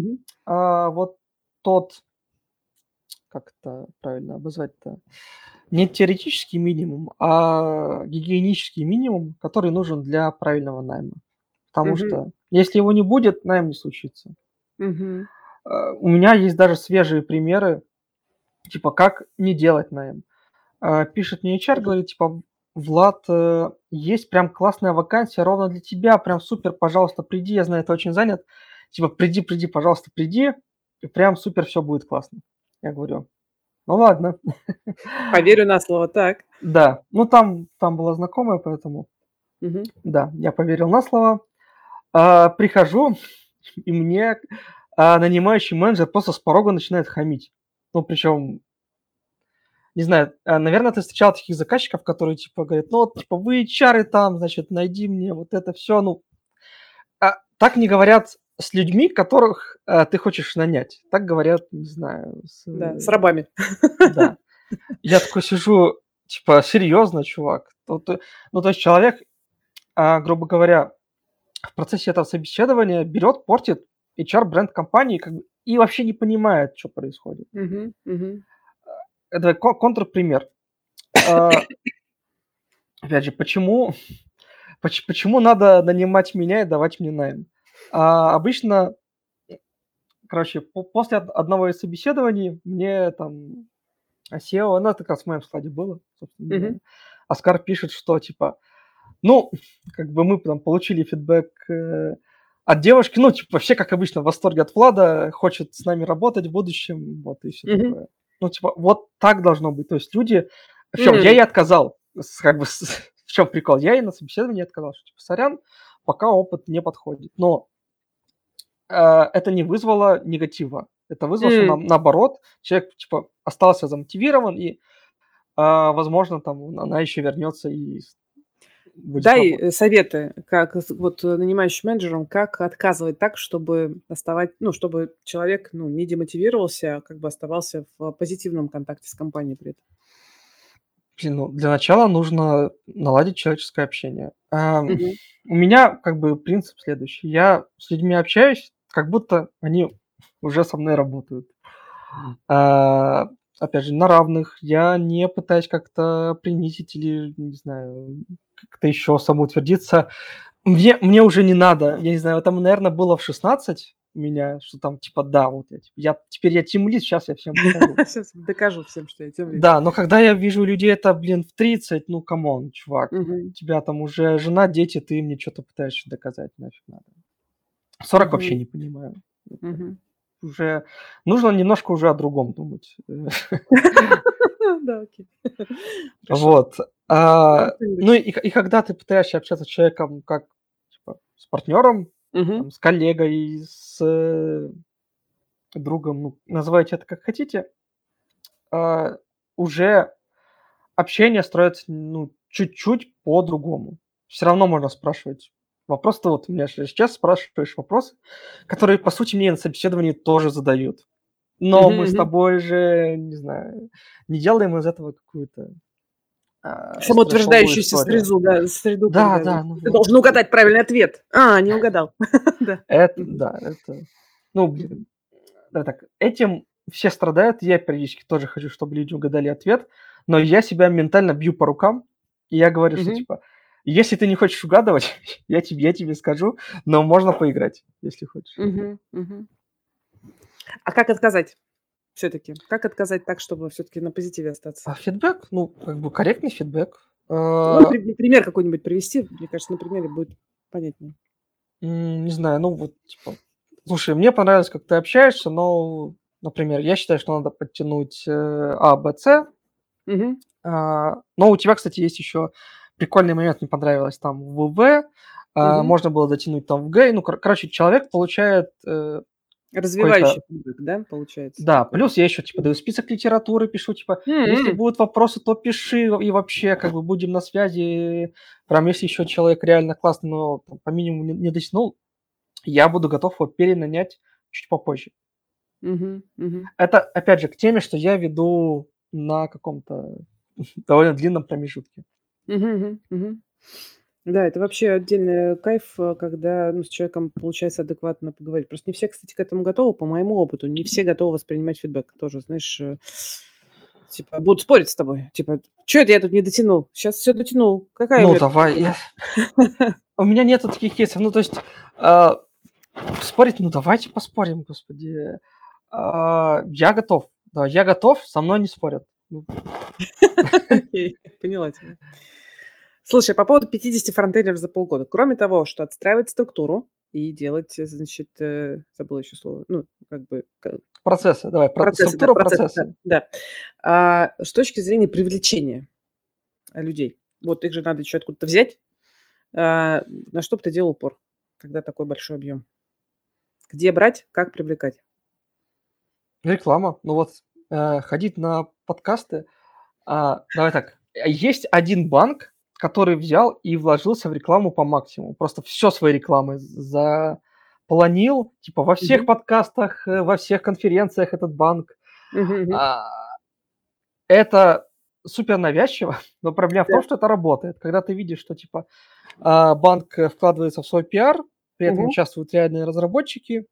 а, вот тот, как это правильно обозвать-то, не теоретический минимум, а гигиенический минимум, который нужен для правильного найма. Потому Мгм. что если его не будет, найм не случится. Мгм. А, У меня есть даже свежие примеры, типа, как не делать найм. А, Пишет мне HR, говорит, типа, Влад, э, есть прям классная вакансия ровно для тебя, прям супер, пожалуйста, приди, я знаю, ты очень занят. Типа, приди, приди, пожалуйста, приди, и прям супер все будет классно. Я говорю, ну ладно. [laughs] Поверю на слово. Так. Да, ну там, там была знакомая, поэтому, Мгм. да, я поверил на слово. А, прихожу, [laughs] и мне а, нанимающий менеджер просто с порога начинает хамить. Ну, причем, не знаю, а, наверное, ты встречал таких заказчиков, которые, типа, говорят, ну, вот, типа, вы чары там, значит, найди мне вот это все. Ну, а, так не говорят с людьми, которых а, ты хочешь нанять. Так говорят, не знаю, с, Да, с э, рабами. да. Я такой сижу, типа, серьезно, чувак. Ну, то, ну, то есть человек, а, грубо говоря, в процессе этого собеседования берет, портит HR-бренд компании как бы, и вообще не понимает, что происходит. Мгм. Мгм. Это ко- контрпример. А, Опять же, почему, [laughs] поч- почему надо нанимать меня и давать мне найм? А, обычно, короче, по- после од- одного из собеседований мне там SEO, она как раз в моем складе было, собственно Мгм. Оскар пишет, что типа, ну, как бы мы там получили фидбэк э, от девушки, ну, типа, вообще, как обычно, в восторге от Влада, хочет с нами работать в будущем, вот, и все Мгм. такое. Ну, типа, вот так должно быть. То есть люди... В чем? Я М. ей отказал. С- Как бы, с- [laughs] в чем прикол? Я ей на собеседовании отказал, что, типа, сорян, пока опыт не подходит. Но э, это не вызвало негатива. Это вызвало, что, на- наоборот, человек, типа, остался замотивирован, и, а, возможно, там она еще вернется и будет Дай работать. э, советы, как вот э, нанимающим менеджером, как отказывать так, чтобы оставать, ну, чтобы человек, ну, не демотивировался, а как бы оставался в позитивном контакте с компанией при этом. Блин, ну, для начала нужно наладить человеческое общение. Мгм. У меня как бы принцип следующий. Я с людьми общаюсь, как будто они уже со мной работают. А, Опять же, на равных. Я не пытаюсь как-то принизить или, не знаю, как-то еще самоутвердиться. Мне, мне уже не надо. Я не знаю, там, наверное, было в 16 у меня, что там, типа, да, вот я, типа, я теперь я тимлит, сейчас я всем покажу. Сейчас [laughs] докажу всем, что я тем Да, но когда я вижу людей, это, блин, в 30, ну, come on, чувак. У тебя там уже жена, дети, ты мне что-то пытаешься доказать, нафиг надо. 40 вообще не понимаю. Уже нужно немножко уже о другом думать. [laughs] Да, окей. Вот. А. Ну и, и когда ты пытаешься общаться с человеком как типа, с партнером, Мгм. там, с коллегой, с э, другом, ну, называйте это как хотите, а, уже общение строится ну, чуть-чуть по-другому. Все равно можно спрашивать вопрос. то вот у меня же сейчас спрашиваешь вопросы, которые, по сути, мне на собеседовании тоже задают. Но Мгм, мы с мгм. тобой же, не знаю, не делаем из этого какую-то Самоутверждающуюся стрессовую историю. среду, да, среду, Да, когда да, ну ты вот. должен угадать правильный ответ. А, не угадал. [laughs] Да. Это, да, это... Ну, да, так, этим все страдают, я периодически тоже хочу, чтобы люди угадали ответ, но я себя ментально бью по рукам, и я говорю, что, типа, если ты не хочешь угадывать, [laughs] я тебе, я тебе скажу, но можно поиграть, если хочешь. А как отказать? Все-таки? Как отказать так, чтобы все-таки на позитиве остаться? А фидбэк, ну, как бы корректный фидбэк. Ну, А, при- пример какой-нибудь привести, мне кажется, на примере будет понятнее. Не знаю, ну вот, типа, слушай, мне понравилось, как ты общаешься, но, например, я считаю, что надо подтянуть э, А, Б, С. А, Но у тебя, кстати, есть еще прикольный момент, мне понравилось там в В, а, Мгм. можно было дотянуть там в Г. Ну, кор- короче, человек получает, э, Развивающий фидбэк, да, получается? да, плюс я еще типа даю список литературы, пишу, типа, если М. будут вопросы, то пиши, и вообще, как бы, будем на связи. Прям если еще человек реально классный, но по минимуму не, не дотянул, я буду готов его перенанять чуть попозже. Мгм, мгм. Это, опять же, к теме, что я веду на каком-то [laughs] довольно длинном промежутке. Мгм, мгм. Да, это вообще отдельный кайф, э, когда ну, с человеком получается адекватно поговорить. Просто не все, кстати, к этому готовы, по моему опыту. Не все готовы воспринимать фидбэк. Тоже, знаешь, э, типа, будут спорить с тобой. Типа, что это я тут не дотянул? Сейчас все дотянул. Какая Ну, давай. я- [laughs] У меня нету таких кейсов. Ну, то есть, а, спорить, ну, давайте поспорим, господи. А, Я готов. Да, я готов, со мной не спорят. Ну, [laughs] Окей, поняла тебя. Слушай, по поводу 50 фронтендеров за полгода. Кроме того, что отстраивать структуру и делать, э, значит, э, забыла еще слово, ну, как бы к- Процессы, давай. про- процессы, да, Структура процессы, процесса. да, да. А, с точки зрения привлечения э, людей, вот их же надо еще откуда-то взять. А, на что бы ты делал упор, когда такой большой объем? Где брать, как привлекать? Реклама. Ну вот, э, ходить на подкасты. А, Давай так. Есть один банк, который взял и вложился в рекламу по максимуму. Просто все свои рекламы запланил. Типа во всех Мгм. подкастах, э, во всех конференциях этот банк. Мгм. А, Это супер навязчиво, [laughs] но проблема в том, что это работает. Когда ты видишь, что типа а, банк э, вкладывается в свой пиар, при этом Мгм. участвуют реальные разработчики,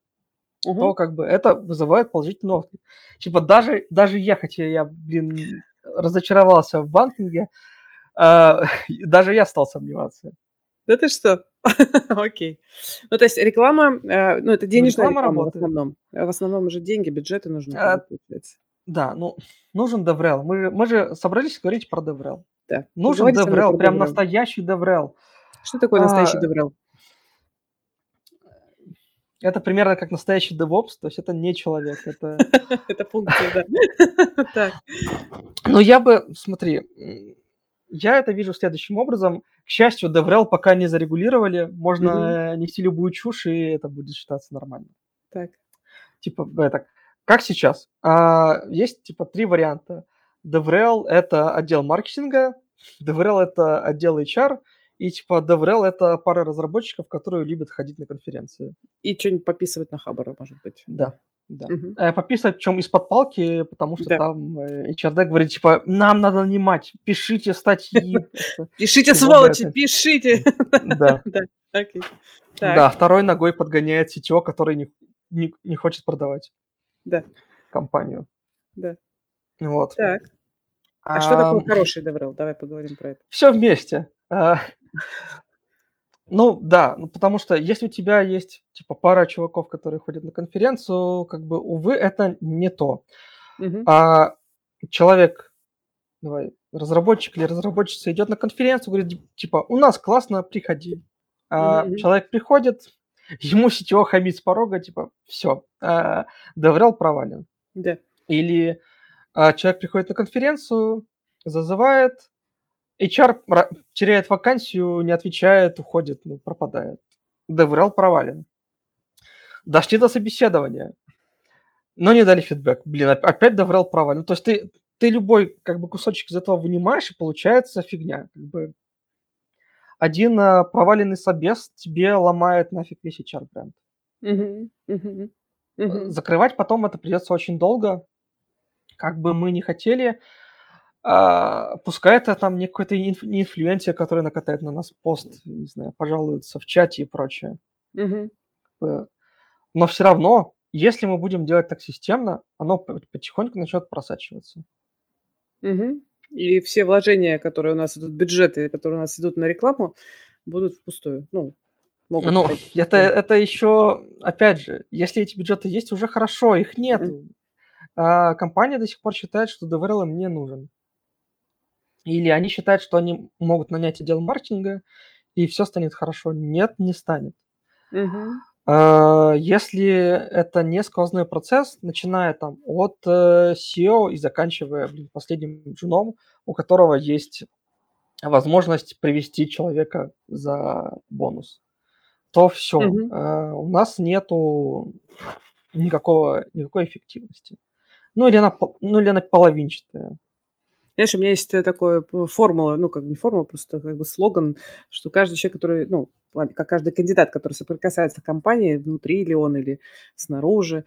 то Мгм. как бы это вызывает положительный отклик. Типа даже, даже я, хотя я, блин, разочаровался в банкинге, [laughs] даже я стал сомневаться. Да ты что? [laughs] Окей. Ну, то есть реклама, э, ну, это денежная реклама реклама в работает. основном. А В основном уже деньги, бюджеты нужны, А. Да, ну, нужен DevRel. Мы, же- мы же собрались говорить про DevRel. Да. Нужен DevRel, про прям настоящий DevRel. Что такое настоящий А, DevRel? Это примерно как настоящий DevOps, то есть это не человек, это... [laughs] Это функция, да. Ну, я бы, смотри, я это вижу следующим образом. К счастью, DevRel пока не зарегулировали, можно нести любую чушь, и это будет считаться нормально. Так. Типа, это, как сейчас. А, есть, типа, три варианта. DevRel – это отдел маркетинга, DevRel – это отдел HR, и, типа, DevRel – это пара разработчиков, которые любят ходить на конференции. И что-нибудь пописывать на Хабара, может быть. Да, да. Мгм. Э, Пописать, причем из-под палки, потому что Да. там э, HRD говорит, типа, нам надо нанимать, пишите статьи. [laughs] просто». Пишите, сволочи, пишите. Да. [laughs] Да, второй ногой подгоняет CTO, который не, хочет продавать Да. компанию. Да. Вот. Так. А что такое хороший DevRel? Давай поговорим про это. Все вместе. А, Ну, да, ну, потому что если у тебя есть, типа, пара чуваков, которые ходят на конференцию, как бы, увы, это не то. Мгм. А человек, давай, разработчик или разработчица идет на конференцию, говорит, типа, у нас классно, приходи. А мгм. человек приходит, [laughs] ему сетево хамит с порога, типа, все, DevRel провален. Да. Или а, человек приходит на конференцию, зазывает, HR теряет вакансию, не отвечает, уходит, ну, пропадает. DevRel провален. Дошли до собеседования, но не дали фидбэк. Блин, оп- опять DevRel провален. То есть ты, ты любой как бы кусочек из этого вынимаешь, и получается фигня. Как бы один а, проваленный собес тебе ломает нафиг весь HR-бренд. Мгм, мгм, мгм. Закрывать потом это придется очень долго. Как бы мы не хотели, а, пускай это там не какой-то инф- не инфлюенсер, который накатает на нас пост, не знаю, пожалуется в чате и прочее. Э, Но все равно, если мы будем делать так системно, оно потихоньку начнет просачиваться. Мгм. И все вложения, которые у нас идут, бюджеты, которые у нас идут на рекламу, будут впустую. Ну, могут Ну, это, это еще, опять же, если эти бюджеты есть, уже хорошо, их нет. а компания до сих пор считает, что DevRel им не нужен. Или они считают, что они могут нанять отдел маркетинга, и все станет хорошо. Нет, не станет. А, Если это не сквозной процесс, начиная там от э, SEO и заканчивая блин, последним джуном, у которого есть возможность привести человека за бонус, то все. Мгм. У нас нету никакого, никакой эффективности. Ну или она, ну, или она половинчатая. Знаешь, у меня есть э, такое п- формула, ну, как не формула, просто как бы слоган, что каждый человек, который, ну, как каждый кандидат, который соприкасается с компанией, внутри ли он или снаружи,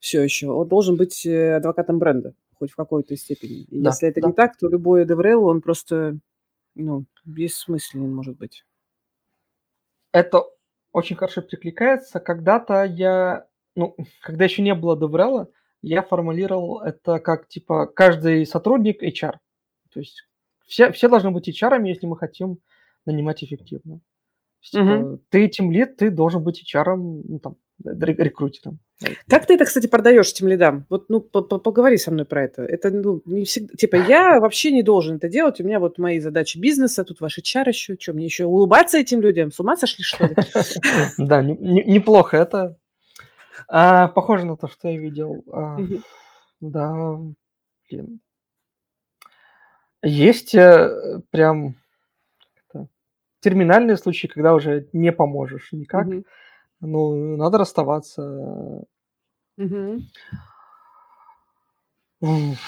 все еще, он должен быть э, адвокатом бренда, хоть в какой-то степени. И Да, если это да. не так, то любой DevRel, он просто, ну, бессмысленен может быть. это очень хорошо перекликается. Когда-то я, ну, когда еще не было DevRel, я формулировал это как, типа, каждый сотрудник HR. То есть все, все должны быть HR, если мы хотим нанимать эффективно. Есть, Мгм. ты тем лид, ты должен быть HR, ну, там, ре- рекрутером. Как ты это, кстати, продаешь тем лидам? Вот, ну, по- по- поговори со мной про это. Это, ну, не всегда... Типа, я вообще не должен это делать. У меня вот мои задачи бизнеса, тут ваши чар еще. Что, мне еще улыбаться этим людям? С ума сошли, что ли? [laughs] Да, не- не- неплохо это. А, похоже на то, что я видел. А. Да, блин. Есть э, прям терминальные случаи, когда уже не поможешь никак. Мгм. Ну, надо расставаться. Мгм. Уф.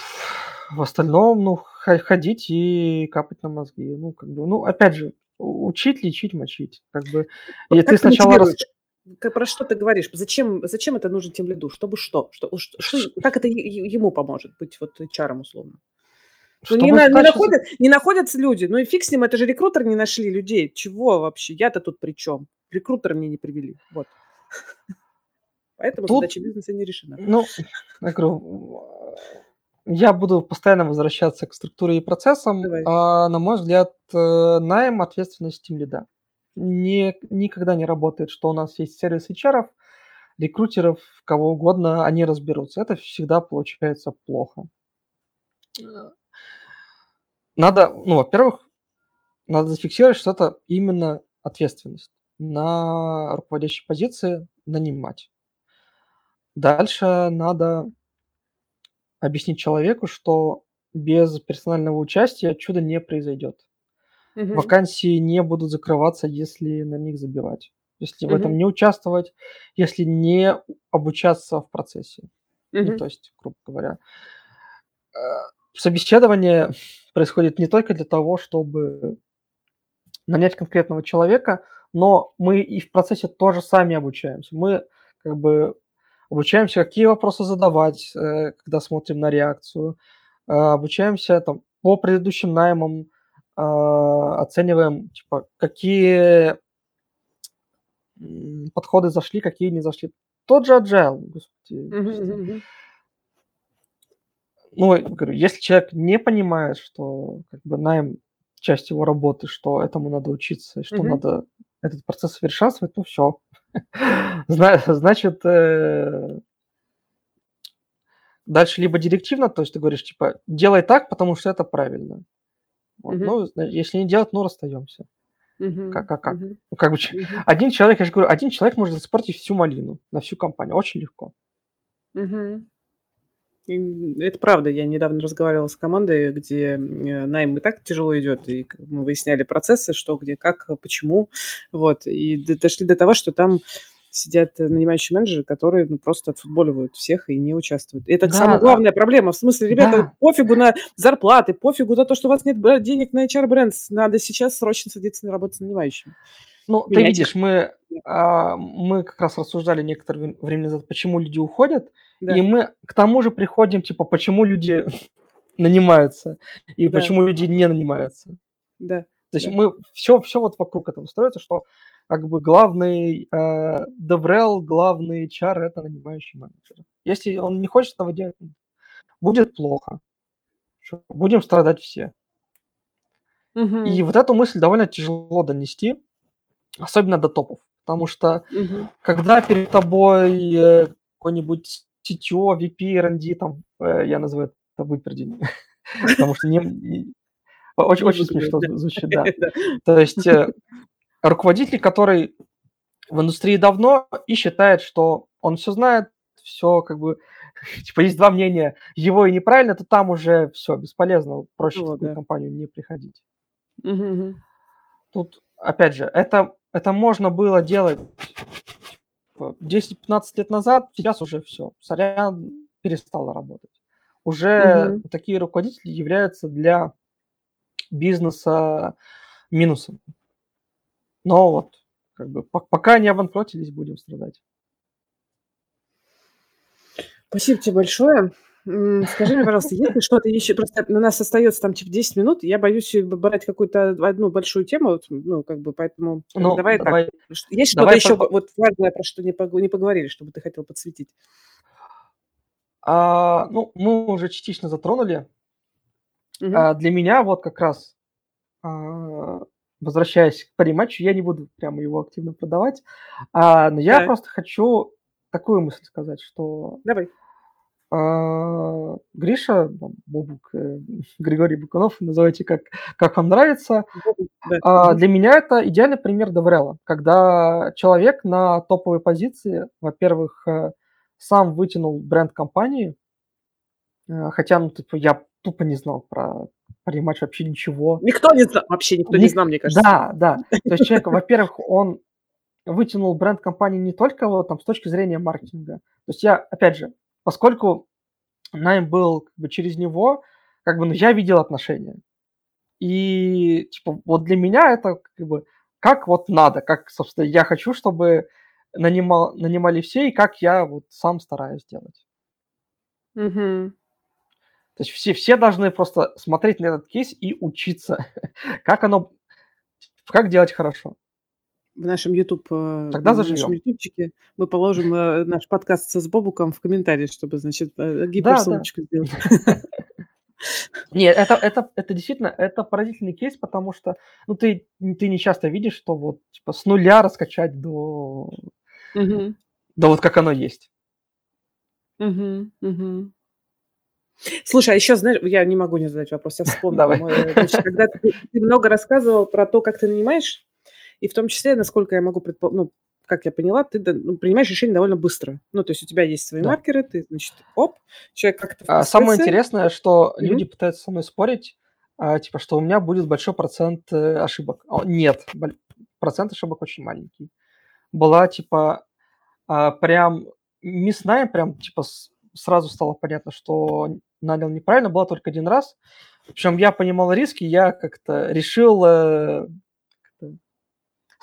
В остальном, ну, ходить и капать на мозги. Ну, как бы, ну, опять же, у- учить, лечить, мочить. Как бы, Вот и как ты сначала... рас- мотивируешь? Про что ты говоришь? Зачем, зачем это нужно тем лиду? Чтобы что? что, что- что- как это е- е- ему поможет быть вот HR условно? Ну, чтобы не, на- не находят, не находятся люди. Ну и фиг с ним, это же рекрутер не нашли людей. Чего вообще? Я-то тут при чем? Рекрутера мне не привели. Вот. [laughs] Поэтому Тут- задача бизнеса не решена. Ну, я говорю, я буду постоянно возвращаться к структуре и процессам. Давай. А, на мой взгляд, э, найм ответственность тем лида. Не, никогда не работает, что у нас есть сервис HR, рекрутеров, кого угодно, они разберутся. Это всегда получается плохо. Надо, ну, во-первых, надо зафиксировать, что это именно ответственность на руководящей позиции нанимать. Дальше надо объяснить человеку, что без персонального участия чудо не произойдет. Мгм. Вакансии не будут закрываться, если на них забивать. Если в этом не участвовать, если не обучаться в процессе. Ну, Мгм. то есть, грубо говоря, э, собеседование происходит не только для того, чтобы нанять конкретного человека, но мы и в процессе тоже сами обучаемся. Мы как бы обучаемся, какие вопросы задавать, э, когда смотрим на реакцию, э, обучаемся там по предыдущим наймам, а, оцениваем, типа, какие подходы зашли, какие не зашли. Тот же agile, господи. Мгм. Ну, говорю, если человек не понимает, что как бы найм часть его работы, что этому надо учиться, и что Мгм. надо этот процесс совершенствовать, ну все. [laughs] Значит, э, дальше либо директивно, то есть ты говоришь, типа, делай так, потому что это правильно. Вот. Ну, если не делать, ну, расстаемся. Как, как, как? Мгм. Ну, как бы, один человек, я же говорю, один человек может испортить всю малину на всю компанию. Очень легко. Это правда. Я недавно разговаривала с командой, где э, найм и так тяжело идет, и мы выясняли процессы, что, где, как, э, почему. Вот. И дошли до того, что там сидят э, нанимающие менеджеры, которые ну, просто отфутболивают всех и не участвуют. Это Да, самая да. главная проблема. В смысле, ребята, Да. пофигу на зарплаты, пофигу на то, что у вас нет денег на HR-бренд. Надо сейчас срочно садиться на работу с нанимающими. Ну, ты видишь, мы, а, мы как раз рассуждали некоторое вре- время назад, почему люди уходят, Да. и мы к тому же приходим, типа, почему люди [laughs] нанимаются и Да. почему люди не нанимаются. Да. То есть Да. мы все, все вот вокруг этого строится, что как бы главный э, DevRel, главный HR – это нанимающий менеджер. Если он не хочет этого делать, будет плохо. Будем страдать все. Мгм. И вот эту мысль довольно тяжело донести, особенно до топов. Потому что Мгм. когда перед тобой э, какой-нибудь CTO, VP, R&D, там, э, я называю это выпердень, [laughs] потому что не, очень, очень смешно звучит, [laughs] да. То есть э, руководитель, который в индустрии давно и считает, что он все знает, все как бы, [laughs] типа есть два мнения, его и неправильно, то там уже все бесполезно, проще в такую компанию не приходить. Тут, опять же, это, это можно было делать 10-15 лет назад, сейчас уже все, сорян перестала работать. Уже угу. такие руководители являются для бизнеса минусом. Но вот, как бы, пока не обанкротились, будем страдать. Спасибо тебе большое. Скажи мне, пожалуйста, если что-то еще, просто на нас остается там типа 10 минут, я боюсь брать какую-то одну большую тему, ну, как бы, поэтому ну, давай, давай так. Есть что-то еще по... вот важное, про что не, не поговорили, чтобы ты хотел подсветить? А, ну, мы уже частично затронули. Угу. А, для меня вот как раз, а, возвращаясь к париматчу, я не буду прямо его активно продавать, а, но я да. просто хочу такую мысль сказать, что... Давай. А, Гриша, там, Бобук, э, [laughs] Григорий Букунов, называйте как, как вам нравится. Да. А, для меня это идеальный пример Деврела, когда человек на топовой позиции, во-первых, э, сам вытянул бренд компании, э, хотя, ну, типа, я тупо не знал про париматч вообще ничего. Никто не знал, вообще никто Ник... не знал, мне кажется. Да, да. [laughs] То есть человек, во-первых, он вытянул бренд компании не только вот там с точки зрения маркетинга. То есть я, опять же, поскольку найм был как бы через него, как бы, ну, я видел отношения. И, типа, вот для меня это, как бы, как вот надо, как, собственно, я хочу, чтобы нанимал, нанимали все, и как я вот сам стараюсь делать. Угу. То есть все, все должны просто смотреть на этот кейс и учиться, [laughs] как оно, как делать хорошо в нашем YouTube, э, Тогда в нашем ютубчике мы положим э, наш подкаст с Бобуком в комментарии, чтобы, значит, э, гиперссылочку да, сделать. [laughs] Нет, это, это, это действительно, это поразительный кейс, потому что, ну, ты, ты не часто видишь, что вот, типа, с нуля раскачать до, угу. до вот как оно есть. Угу, угу. Слушай, а еще, знаешь, я не могу не задать вопрос, я [laughs] вспомнила. Давай. Значит, когда ты, ты много рассказывал про то, как ты нанимаешь, и в том числе, насколько я могу предположить, ну, как я поняла, ты ну, принимаешь решение довольно быстро. Ну, то есть у тебя есть свои да. маркеры, ты, значит, оп, человек как-то... А, самое интересное, что mm-hmm. люди пытаются со мной спорить, а, типа, что у меня будет большой процент э, ошибок. О, нет, процент ошибок очень маленький. Была, типа, а, прям мясная, прям, типа, сразу стало понятно, что нанял неправильно, было только один раз. Причем я понимал риски, я как-то решил э,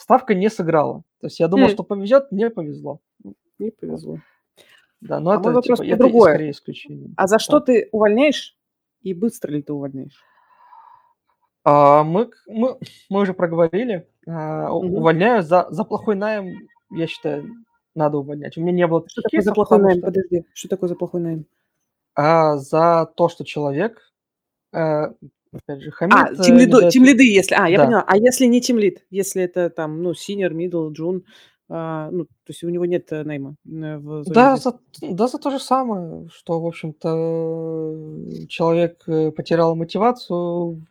ставка не сыграла. То есть я думал, mm. что повезет, мне повезло. Не повезло. Да, но а это, вопрос типа, это другое. скорее исключение. А за что да. ты увольняешь и быстро ли ты увольняешь? А, мы, мы, мы уже проговорили. А, угу. Увольняю за, за плохой найм, я считаю, надо увольнять. У меня не было Что такое за плохой найм? Что... Подожди, что такое за плохой найм? А, за то, что человек э, опять же, хамит. А, тим лиды, тим лиды, если... А, я да. поняла. А если не тим лид? Если это там, ну, senior, middle, джун, а, ну, то есть у него нет э, найма э, в да, за, да, за то же самое, что, в общем-то, человек э, потерял мотивацию,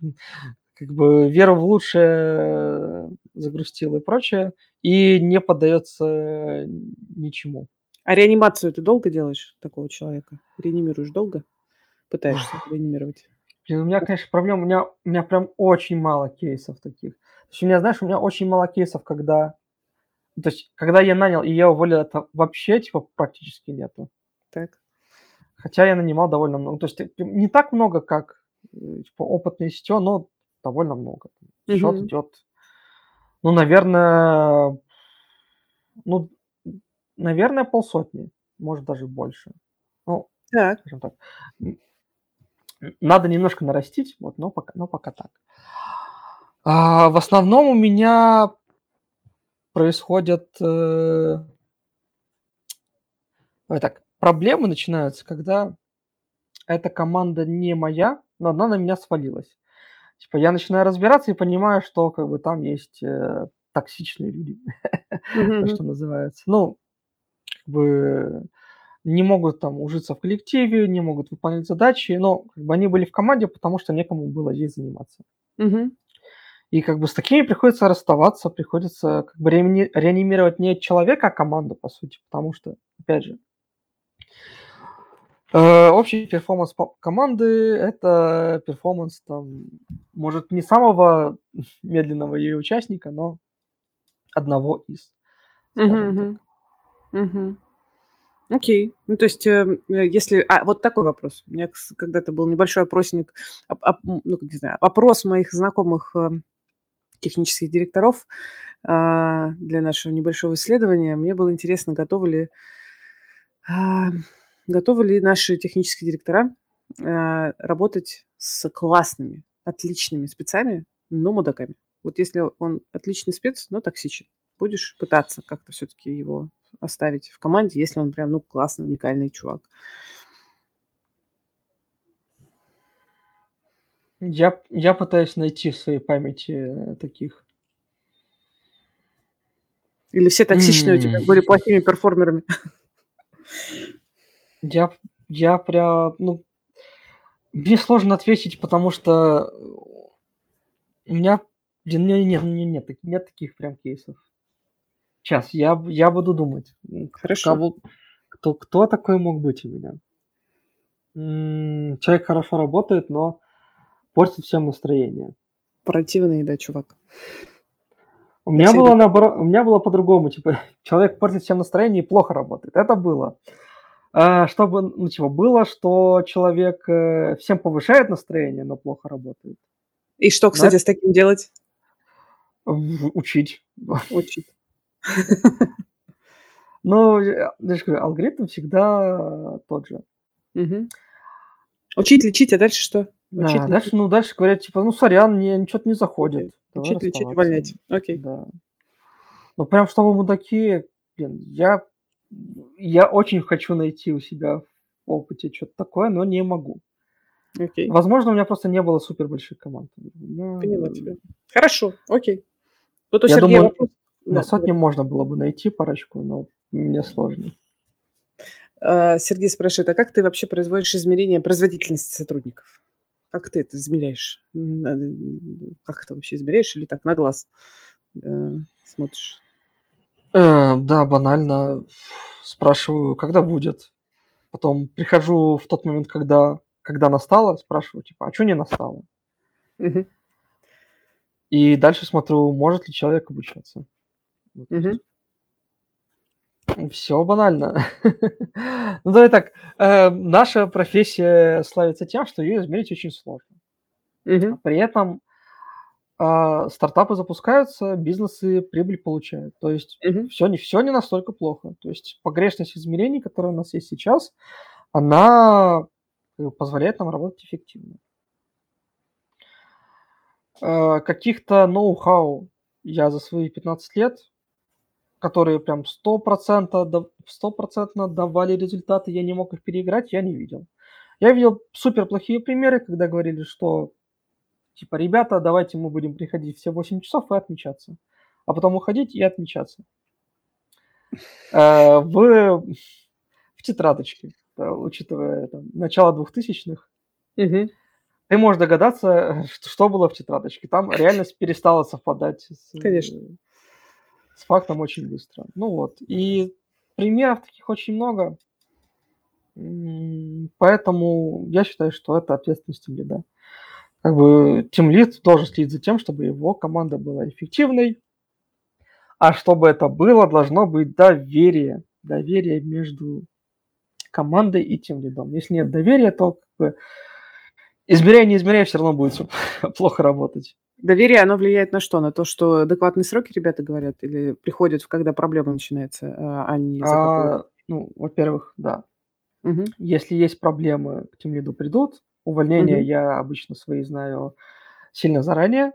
как бы веру в лучшее загрустил и прочее, и не поддается ничему. А реанимацию ты долго делаешь такого человека? Реанимируешь долго? Пытаешься реанимировать? Блин, у меня, конечно, проблема, у меня, у меня прям очень мало кейсов таких. То есть у меня, знаешь, у меня очень мало кейсов, когда... То есть, когда я нанял и я уволил, это вообще, типа, практически нету. Так. Хотя я нанимал довольно много. То есть, не так много, как, э, типа, опытные сетё, но довольно много. Счет угу. идет, ну, наверное, ну, наверное, полсотни, может, даже больше. Ну, так. скажем так надо немножко нарастить, вот, но пока, но пока так. А, в основном у меня происходят э, так, проблемы начинаются, когда эта команда не моя, но она на меня свалилась. Типа я начинаю разбираться и понимаю, что как бы там есть э, токсичные люди, [laughs] mm-hmm. что называется. Ну, как бы не могут там ужиться в коллективе, не могут выполнять задачи, но как бы они были в команде, потому что некому было здесь заниматься. Мгм. И как бы с такими приходится расставаться, приходится как бы реани- реанимировать не человека, а команду, по сути, потому что, опять же, э, общий performance команды– это performance, там, может, не самого [laughs] медленного ее участника, но одного из, скажем так. мгм. Окей. Ну, то есть, э, э, если... А, вот такой вопрос. У меня когда-то был небольшой опросник, оп- оп- ну, не знаю, опрос моих знакомых э, технических директоров а, для нашего небольшого исследования. Мне было интересно, готовы ли, а, готовы ли наши технические директора а, работать с классными, отличными спецами, но мудаками. Вот если он отличный спец, но токсичен, будешь пытаться как-то все-таки его оставить в команде, если он прям, ну, классный, уникальный чувак. Я, я пытаюсь найти в своей памяти э, таких. Или все токсичные у тебя были плохими перформерами. Я, я прям, ну, мне сложно ответить, потому что у меня, блин, не- нет, нет, нет, так- нет таких прям кейсов. Сейчас, я, я буду думать. Хорошо. Кого, кто, кто такой мог быть у меня? Человек хорошо работает, но портит всем настроение. Противный, да, чувак. У меня всех было бы- наоборот, у меня было по-другому, типа, [laughs] человек портит всем настроение и плохо работает. Это было. А, Чтобы, ну, типа, было, что человек э, всем повышает настроение, но плохо работает. И что, кстати, с таким делать? Учить. Учить. [laughs] Но, я же говорю, алгоритм всегда тот же. Мгм. Учить, лечить, а дальше что? Да, Учить, дальше, лечить, ну, дальше говорят, типа, ну, сорян, мне ничего не заходит. Давай учить, лечить, расставаться. увольнять. Окей. Да. Ну, прям чтобы мудаки, блин, я, я очень хочу найти у себя в опыте что-то такое, но не могу. Окей. Возможно, у меня просто не было супер больших команд. Ну, Поняла тебя. Хорошо, окей. Вот у Я Сергея думаю, вопрос. На сотни говори. можно было бы найти парочку, но мне сложно. А, Сергей спрашивает, а как ты вообще производишь измерение производительности сотрудников? Как ты это измеряешь? Э, Как это вообще измеряешь или так на глаз э, смотришь? Э, да, банально спрашиваю, когда будет. Потом прихожу в тот момент, когда, когда настало, спрашиваю, типа, а что не настало? Мгм, И дальше смотрю, может ли человек обучаться. Мгм. Все банально. [laughs] Ну, давай так. э, Наша профессия славится тем, что ее измерить очень сложно. Мгм. При этом а, стартапы запускаются, бизнесы прибыль получают. То есть Мгм. все не, все не настолько плохо. То есть погрешность измерений, которая у нас есть сейчас, она э, позволяет нам работать эффективно. Э, Каких-то ноу-хау я за свои 15 лет, которые прям 100%, дав- стопроцентно давали результаты, я не мог их переиграть, я не видел. Я видел супер плохие примеры, когда говорили, что типа, ребята, давайте мы будем приходить все 8 часов и отмечаться. А потом уходить и отмечаться. Э, В, в тетрадочке, учитывая там, начало 2000-х, Мгм. ты можешь догадаться, что, что было в тетрадочке. Там реальность перестала совпадать с, Конечно. С фактом очень быстро. Ну вот. И примеров таких очень много. Поэтому я считаю, что это ответственность Team Lead. Как бы Team Lead должен следить за тем, чтобы его команда была эффективной. А чтобы это было, должно быть доверие. Доверие между командой и тем лидом. Если нет доверия, то как бы измеряя, не измеряя, все равно будет [laughs] плохо работать. Доверие, оно влияет на что? На то, что адекватные сроки ребята говорят или приходят, когда проблема начинается, а а не за А, ну, во-первых, да. Мгм. Если есть проблемы, к тем лиду придут. Увольнения Мгм. я обычно свои знаю сильно заранее,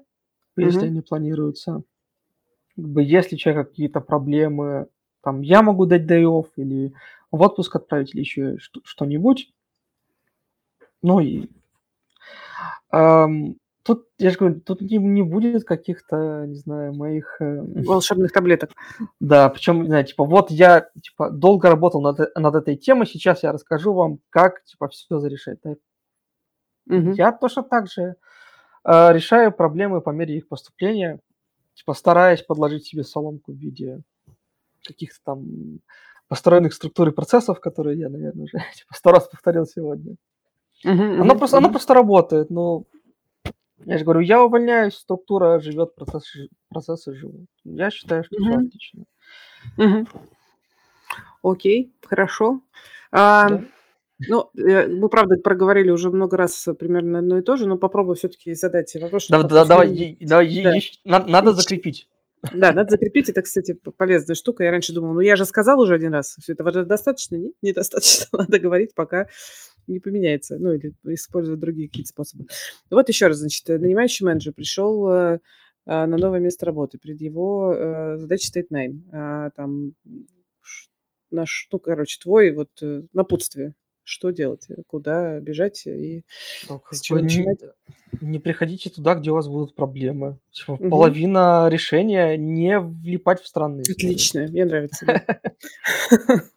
если Мгм. они планируются. Как бы, если у человека какие-то проблемы, там, я могу дать day или в отпуск отправить, или еще что- что-нибудь. Ну и тут, я же говорю, тут не, не будет каких-то, не знаю, моих... Э, [laughs] Волшебных таблеток. Да, причем, не знаю, типа, вот я, типа, долго работал над, над этой темой, сейчас я расскажу вам, как, типа, все зарешать. Да? Мгм. Я точно так же э, решаю проблемы по мере их поступления, типа, стараясь подложить себе соломку в виде каких-то там построенных структур и процессов, которые я, наверное, уже [laughs] типа, сто раз повторил сегодня. Мгм, Оно просто, оно просто работает, но я же говорю, я увольняюсь, структура живет, процессы, процессы живут. Я считаю, что все Мгм. отлично. Мгм. Окей, хорошо. А, Да. ну, э, мы, правда, проговорили уже много раз примерно одно и то же, но попробую все-таки задать вопрос, Да- да- давай, давай, Да. надо закрепить. Да, надо закрепить. Это, кстати, полезная штука. Я раньше думала, ну я же сказал уже один раз, все же достаточно. Нет, [laughs] недостаточно. Надо говорить, пока не поменяется. Ну, или использовать другие какие-то способы. Вот еще раз, значит, э, нанимающий менеджер пришел э, а, на новое место работы. Перед его э, задачей стоит найм. А, Там наш, ну, короче, твой вот напутствие. Что делать, э, куда бежать и Ну, с чего не, начинать? не приходите туда, где у вас будут проблемы. Мгм. Половина решения не влипать в истории. Отлично, мне нравится. [laughs]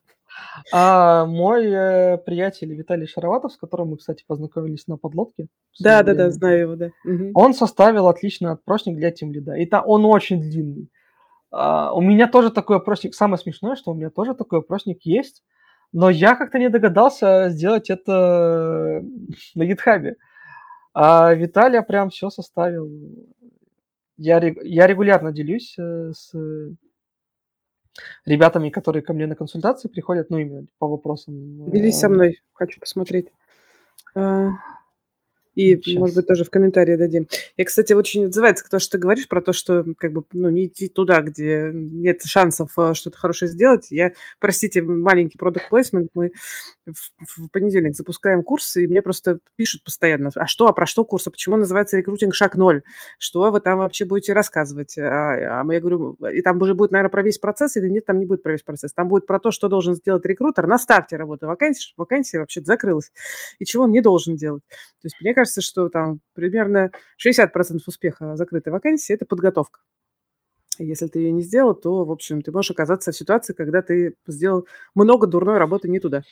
А мой э, приятель Виталий Шароватов, с которым мы, кстати, познакомились на подлодке. Да, да, да, знаю его, да. Он составил отличный опросник для тимлида. И та, он очень длинный. А, у меня тоже такой опросник. Самое смешное, что у меня тоже такой опросник есть, но я как-то не догадался сделать это [laughs] на гитхабе. А Виталия прям все составил. Я, я регулярно делюсь э, с ребятами, которые ко мне на консультации приходят, ну, именно по вопросам. Делись со э, мной, хочу посмотреть. И, Щас. может быть, тоже в комментарии дадим. Я, кстати, очень отзывается то, что ты говоришь про то, что как бы ну, не идти туда, где нет шансов а, что-то хорошее сделать. Я, простите, маленький продукт плейсмент. Мы в, в понедельник запускаем курс, и мне просто пишут постоянно, а что, а про что курс, а почему называется рекрутинг шаг ноль? Что вы там вообще будете рассказывать? А, а я говорю, и там уже будет, наверное, про весь процесс, или нет, там не будет про весь процесс. Там будет про то, что должен сделать рекрутер на старте работы вакансии, чтобы вакансия вообще закрылась, и чего он не должен делать. То есть мне кажется, что там примерно 60% успеха закрытой вакансии – это подготовка. Если ты ее не сделал, то, в общем, ты можешь оказаться в ситуации, когда ты сделал много дурной работы не туда.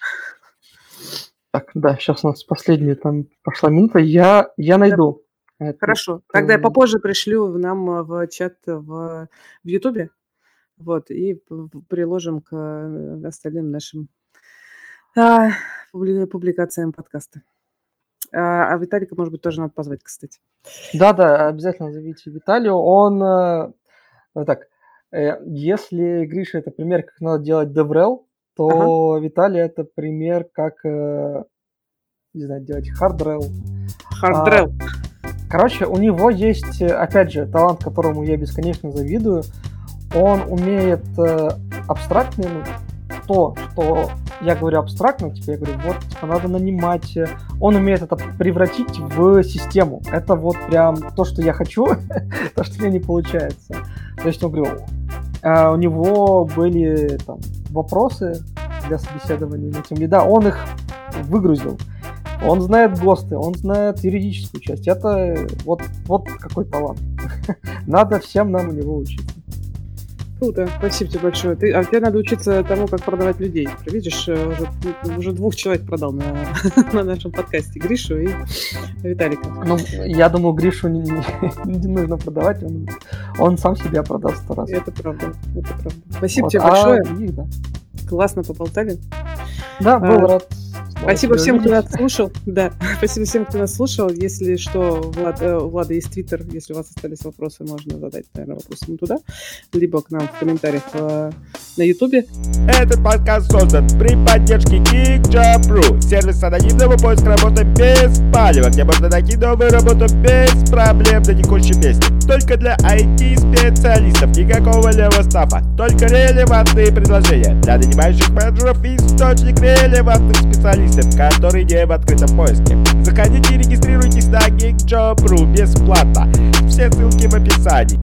Так, да, сейчас у нас последняя там пошла минута. Я, я найду. это. Хорошо. Тогда я Эм. попозже пришлю нам э, в чат в, в Ютубе. Вот, и приложим к э, остальным нашим а, публи- публикациям подкаста. А, а Виталика, может быть, тоже надо позвать, кстати. Да, да, обязательно зовите Виталию. Он, э, так, э, если Гриша это пример, как надо делать DevRel, то Виталий это пример, как, э, не знаю, делать HardRel. Хардрел. Короче, у него есть, опять же, талант, которому я бесконечно завидую. Он умеет абстрактный, ну, то, что я говорю абстрактно, типа, я говорю, вот, типа, надо нанимать. э, Он умеет это превратить в систему. Это вот прям то, что я хочу, [laughs] то, что у меня не получается. То есть, он говорю, а, у него были там вопросы для собеседования на тем лида, он их выгрузил. Он знает ГОСТы, он знает юридическую часть. Это вот, вот какой талант. [laughs] Надо всем нам у него учиться. Круто, спасибо тебе большое. Ты, а тебе надо учиться тому, как продавать людей. Видишь, э, уже, ну, уже двух человек продал на, [laughs] на нашем подкасте. Гришу и Виталика. Ну, я думаю, Гришу не, не- нужно продавать, он, он сам себя продаст сто раз. Это правда, это правда. Спасибо Вот, тебе а большое. их, да. Классно поболтали. Да, был А, рад. Спасибо всем, кто нас слушал. Да, [laughs] спасибо всем, кто нас слушал. Если что, Влад, э, у Влада есть твиттер. Если у вас остались вопросы, можно задать, наверное, вопросы ему туда. Либо к нам в комментариях э, на ютубе. Этот подкаст создан при поддержке GeekJob.ru, сервис анонимного поиска работы без палева, где можно найти новую работу без проблем на текущем месте. Только для IT-специалистов, никакого левого стафа, только релевантные предложения для нанимающих менеджеров и источник релевантных специалистов, которые не в открытом поиске. Заходите и регистрируйтесь на GeekJob.ru бесплатно. Все ссылки в описании.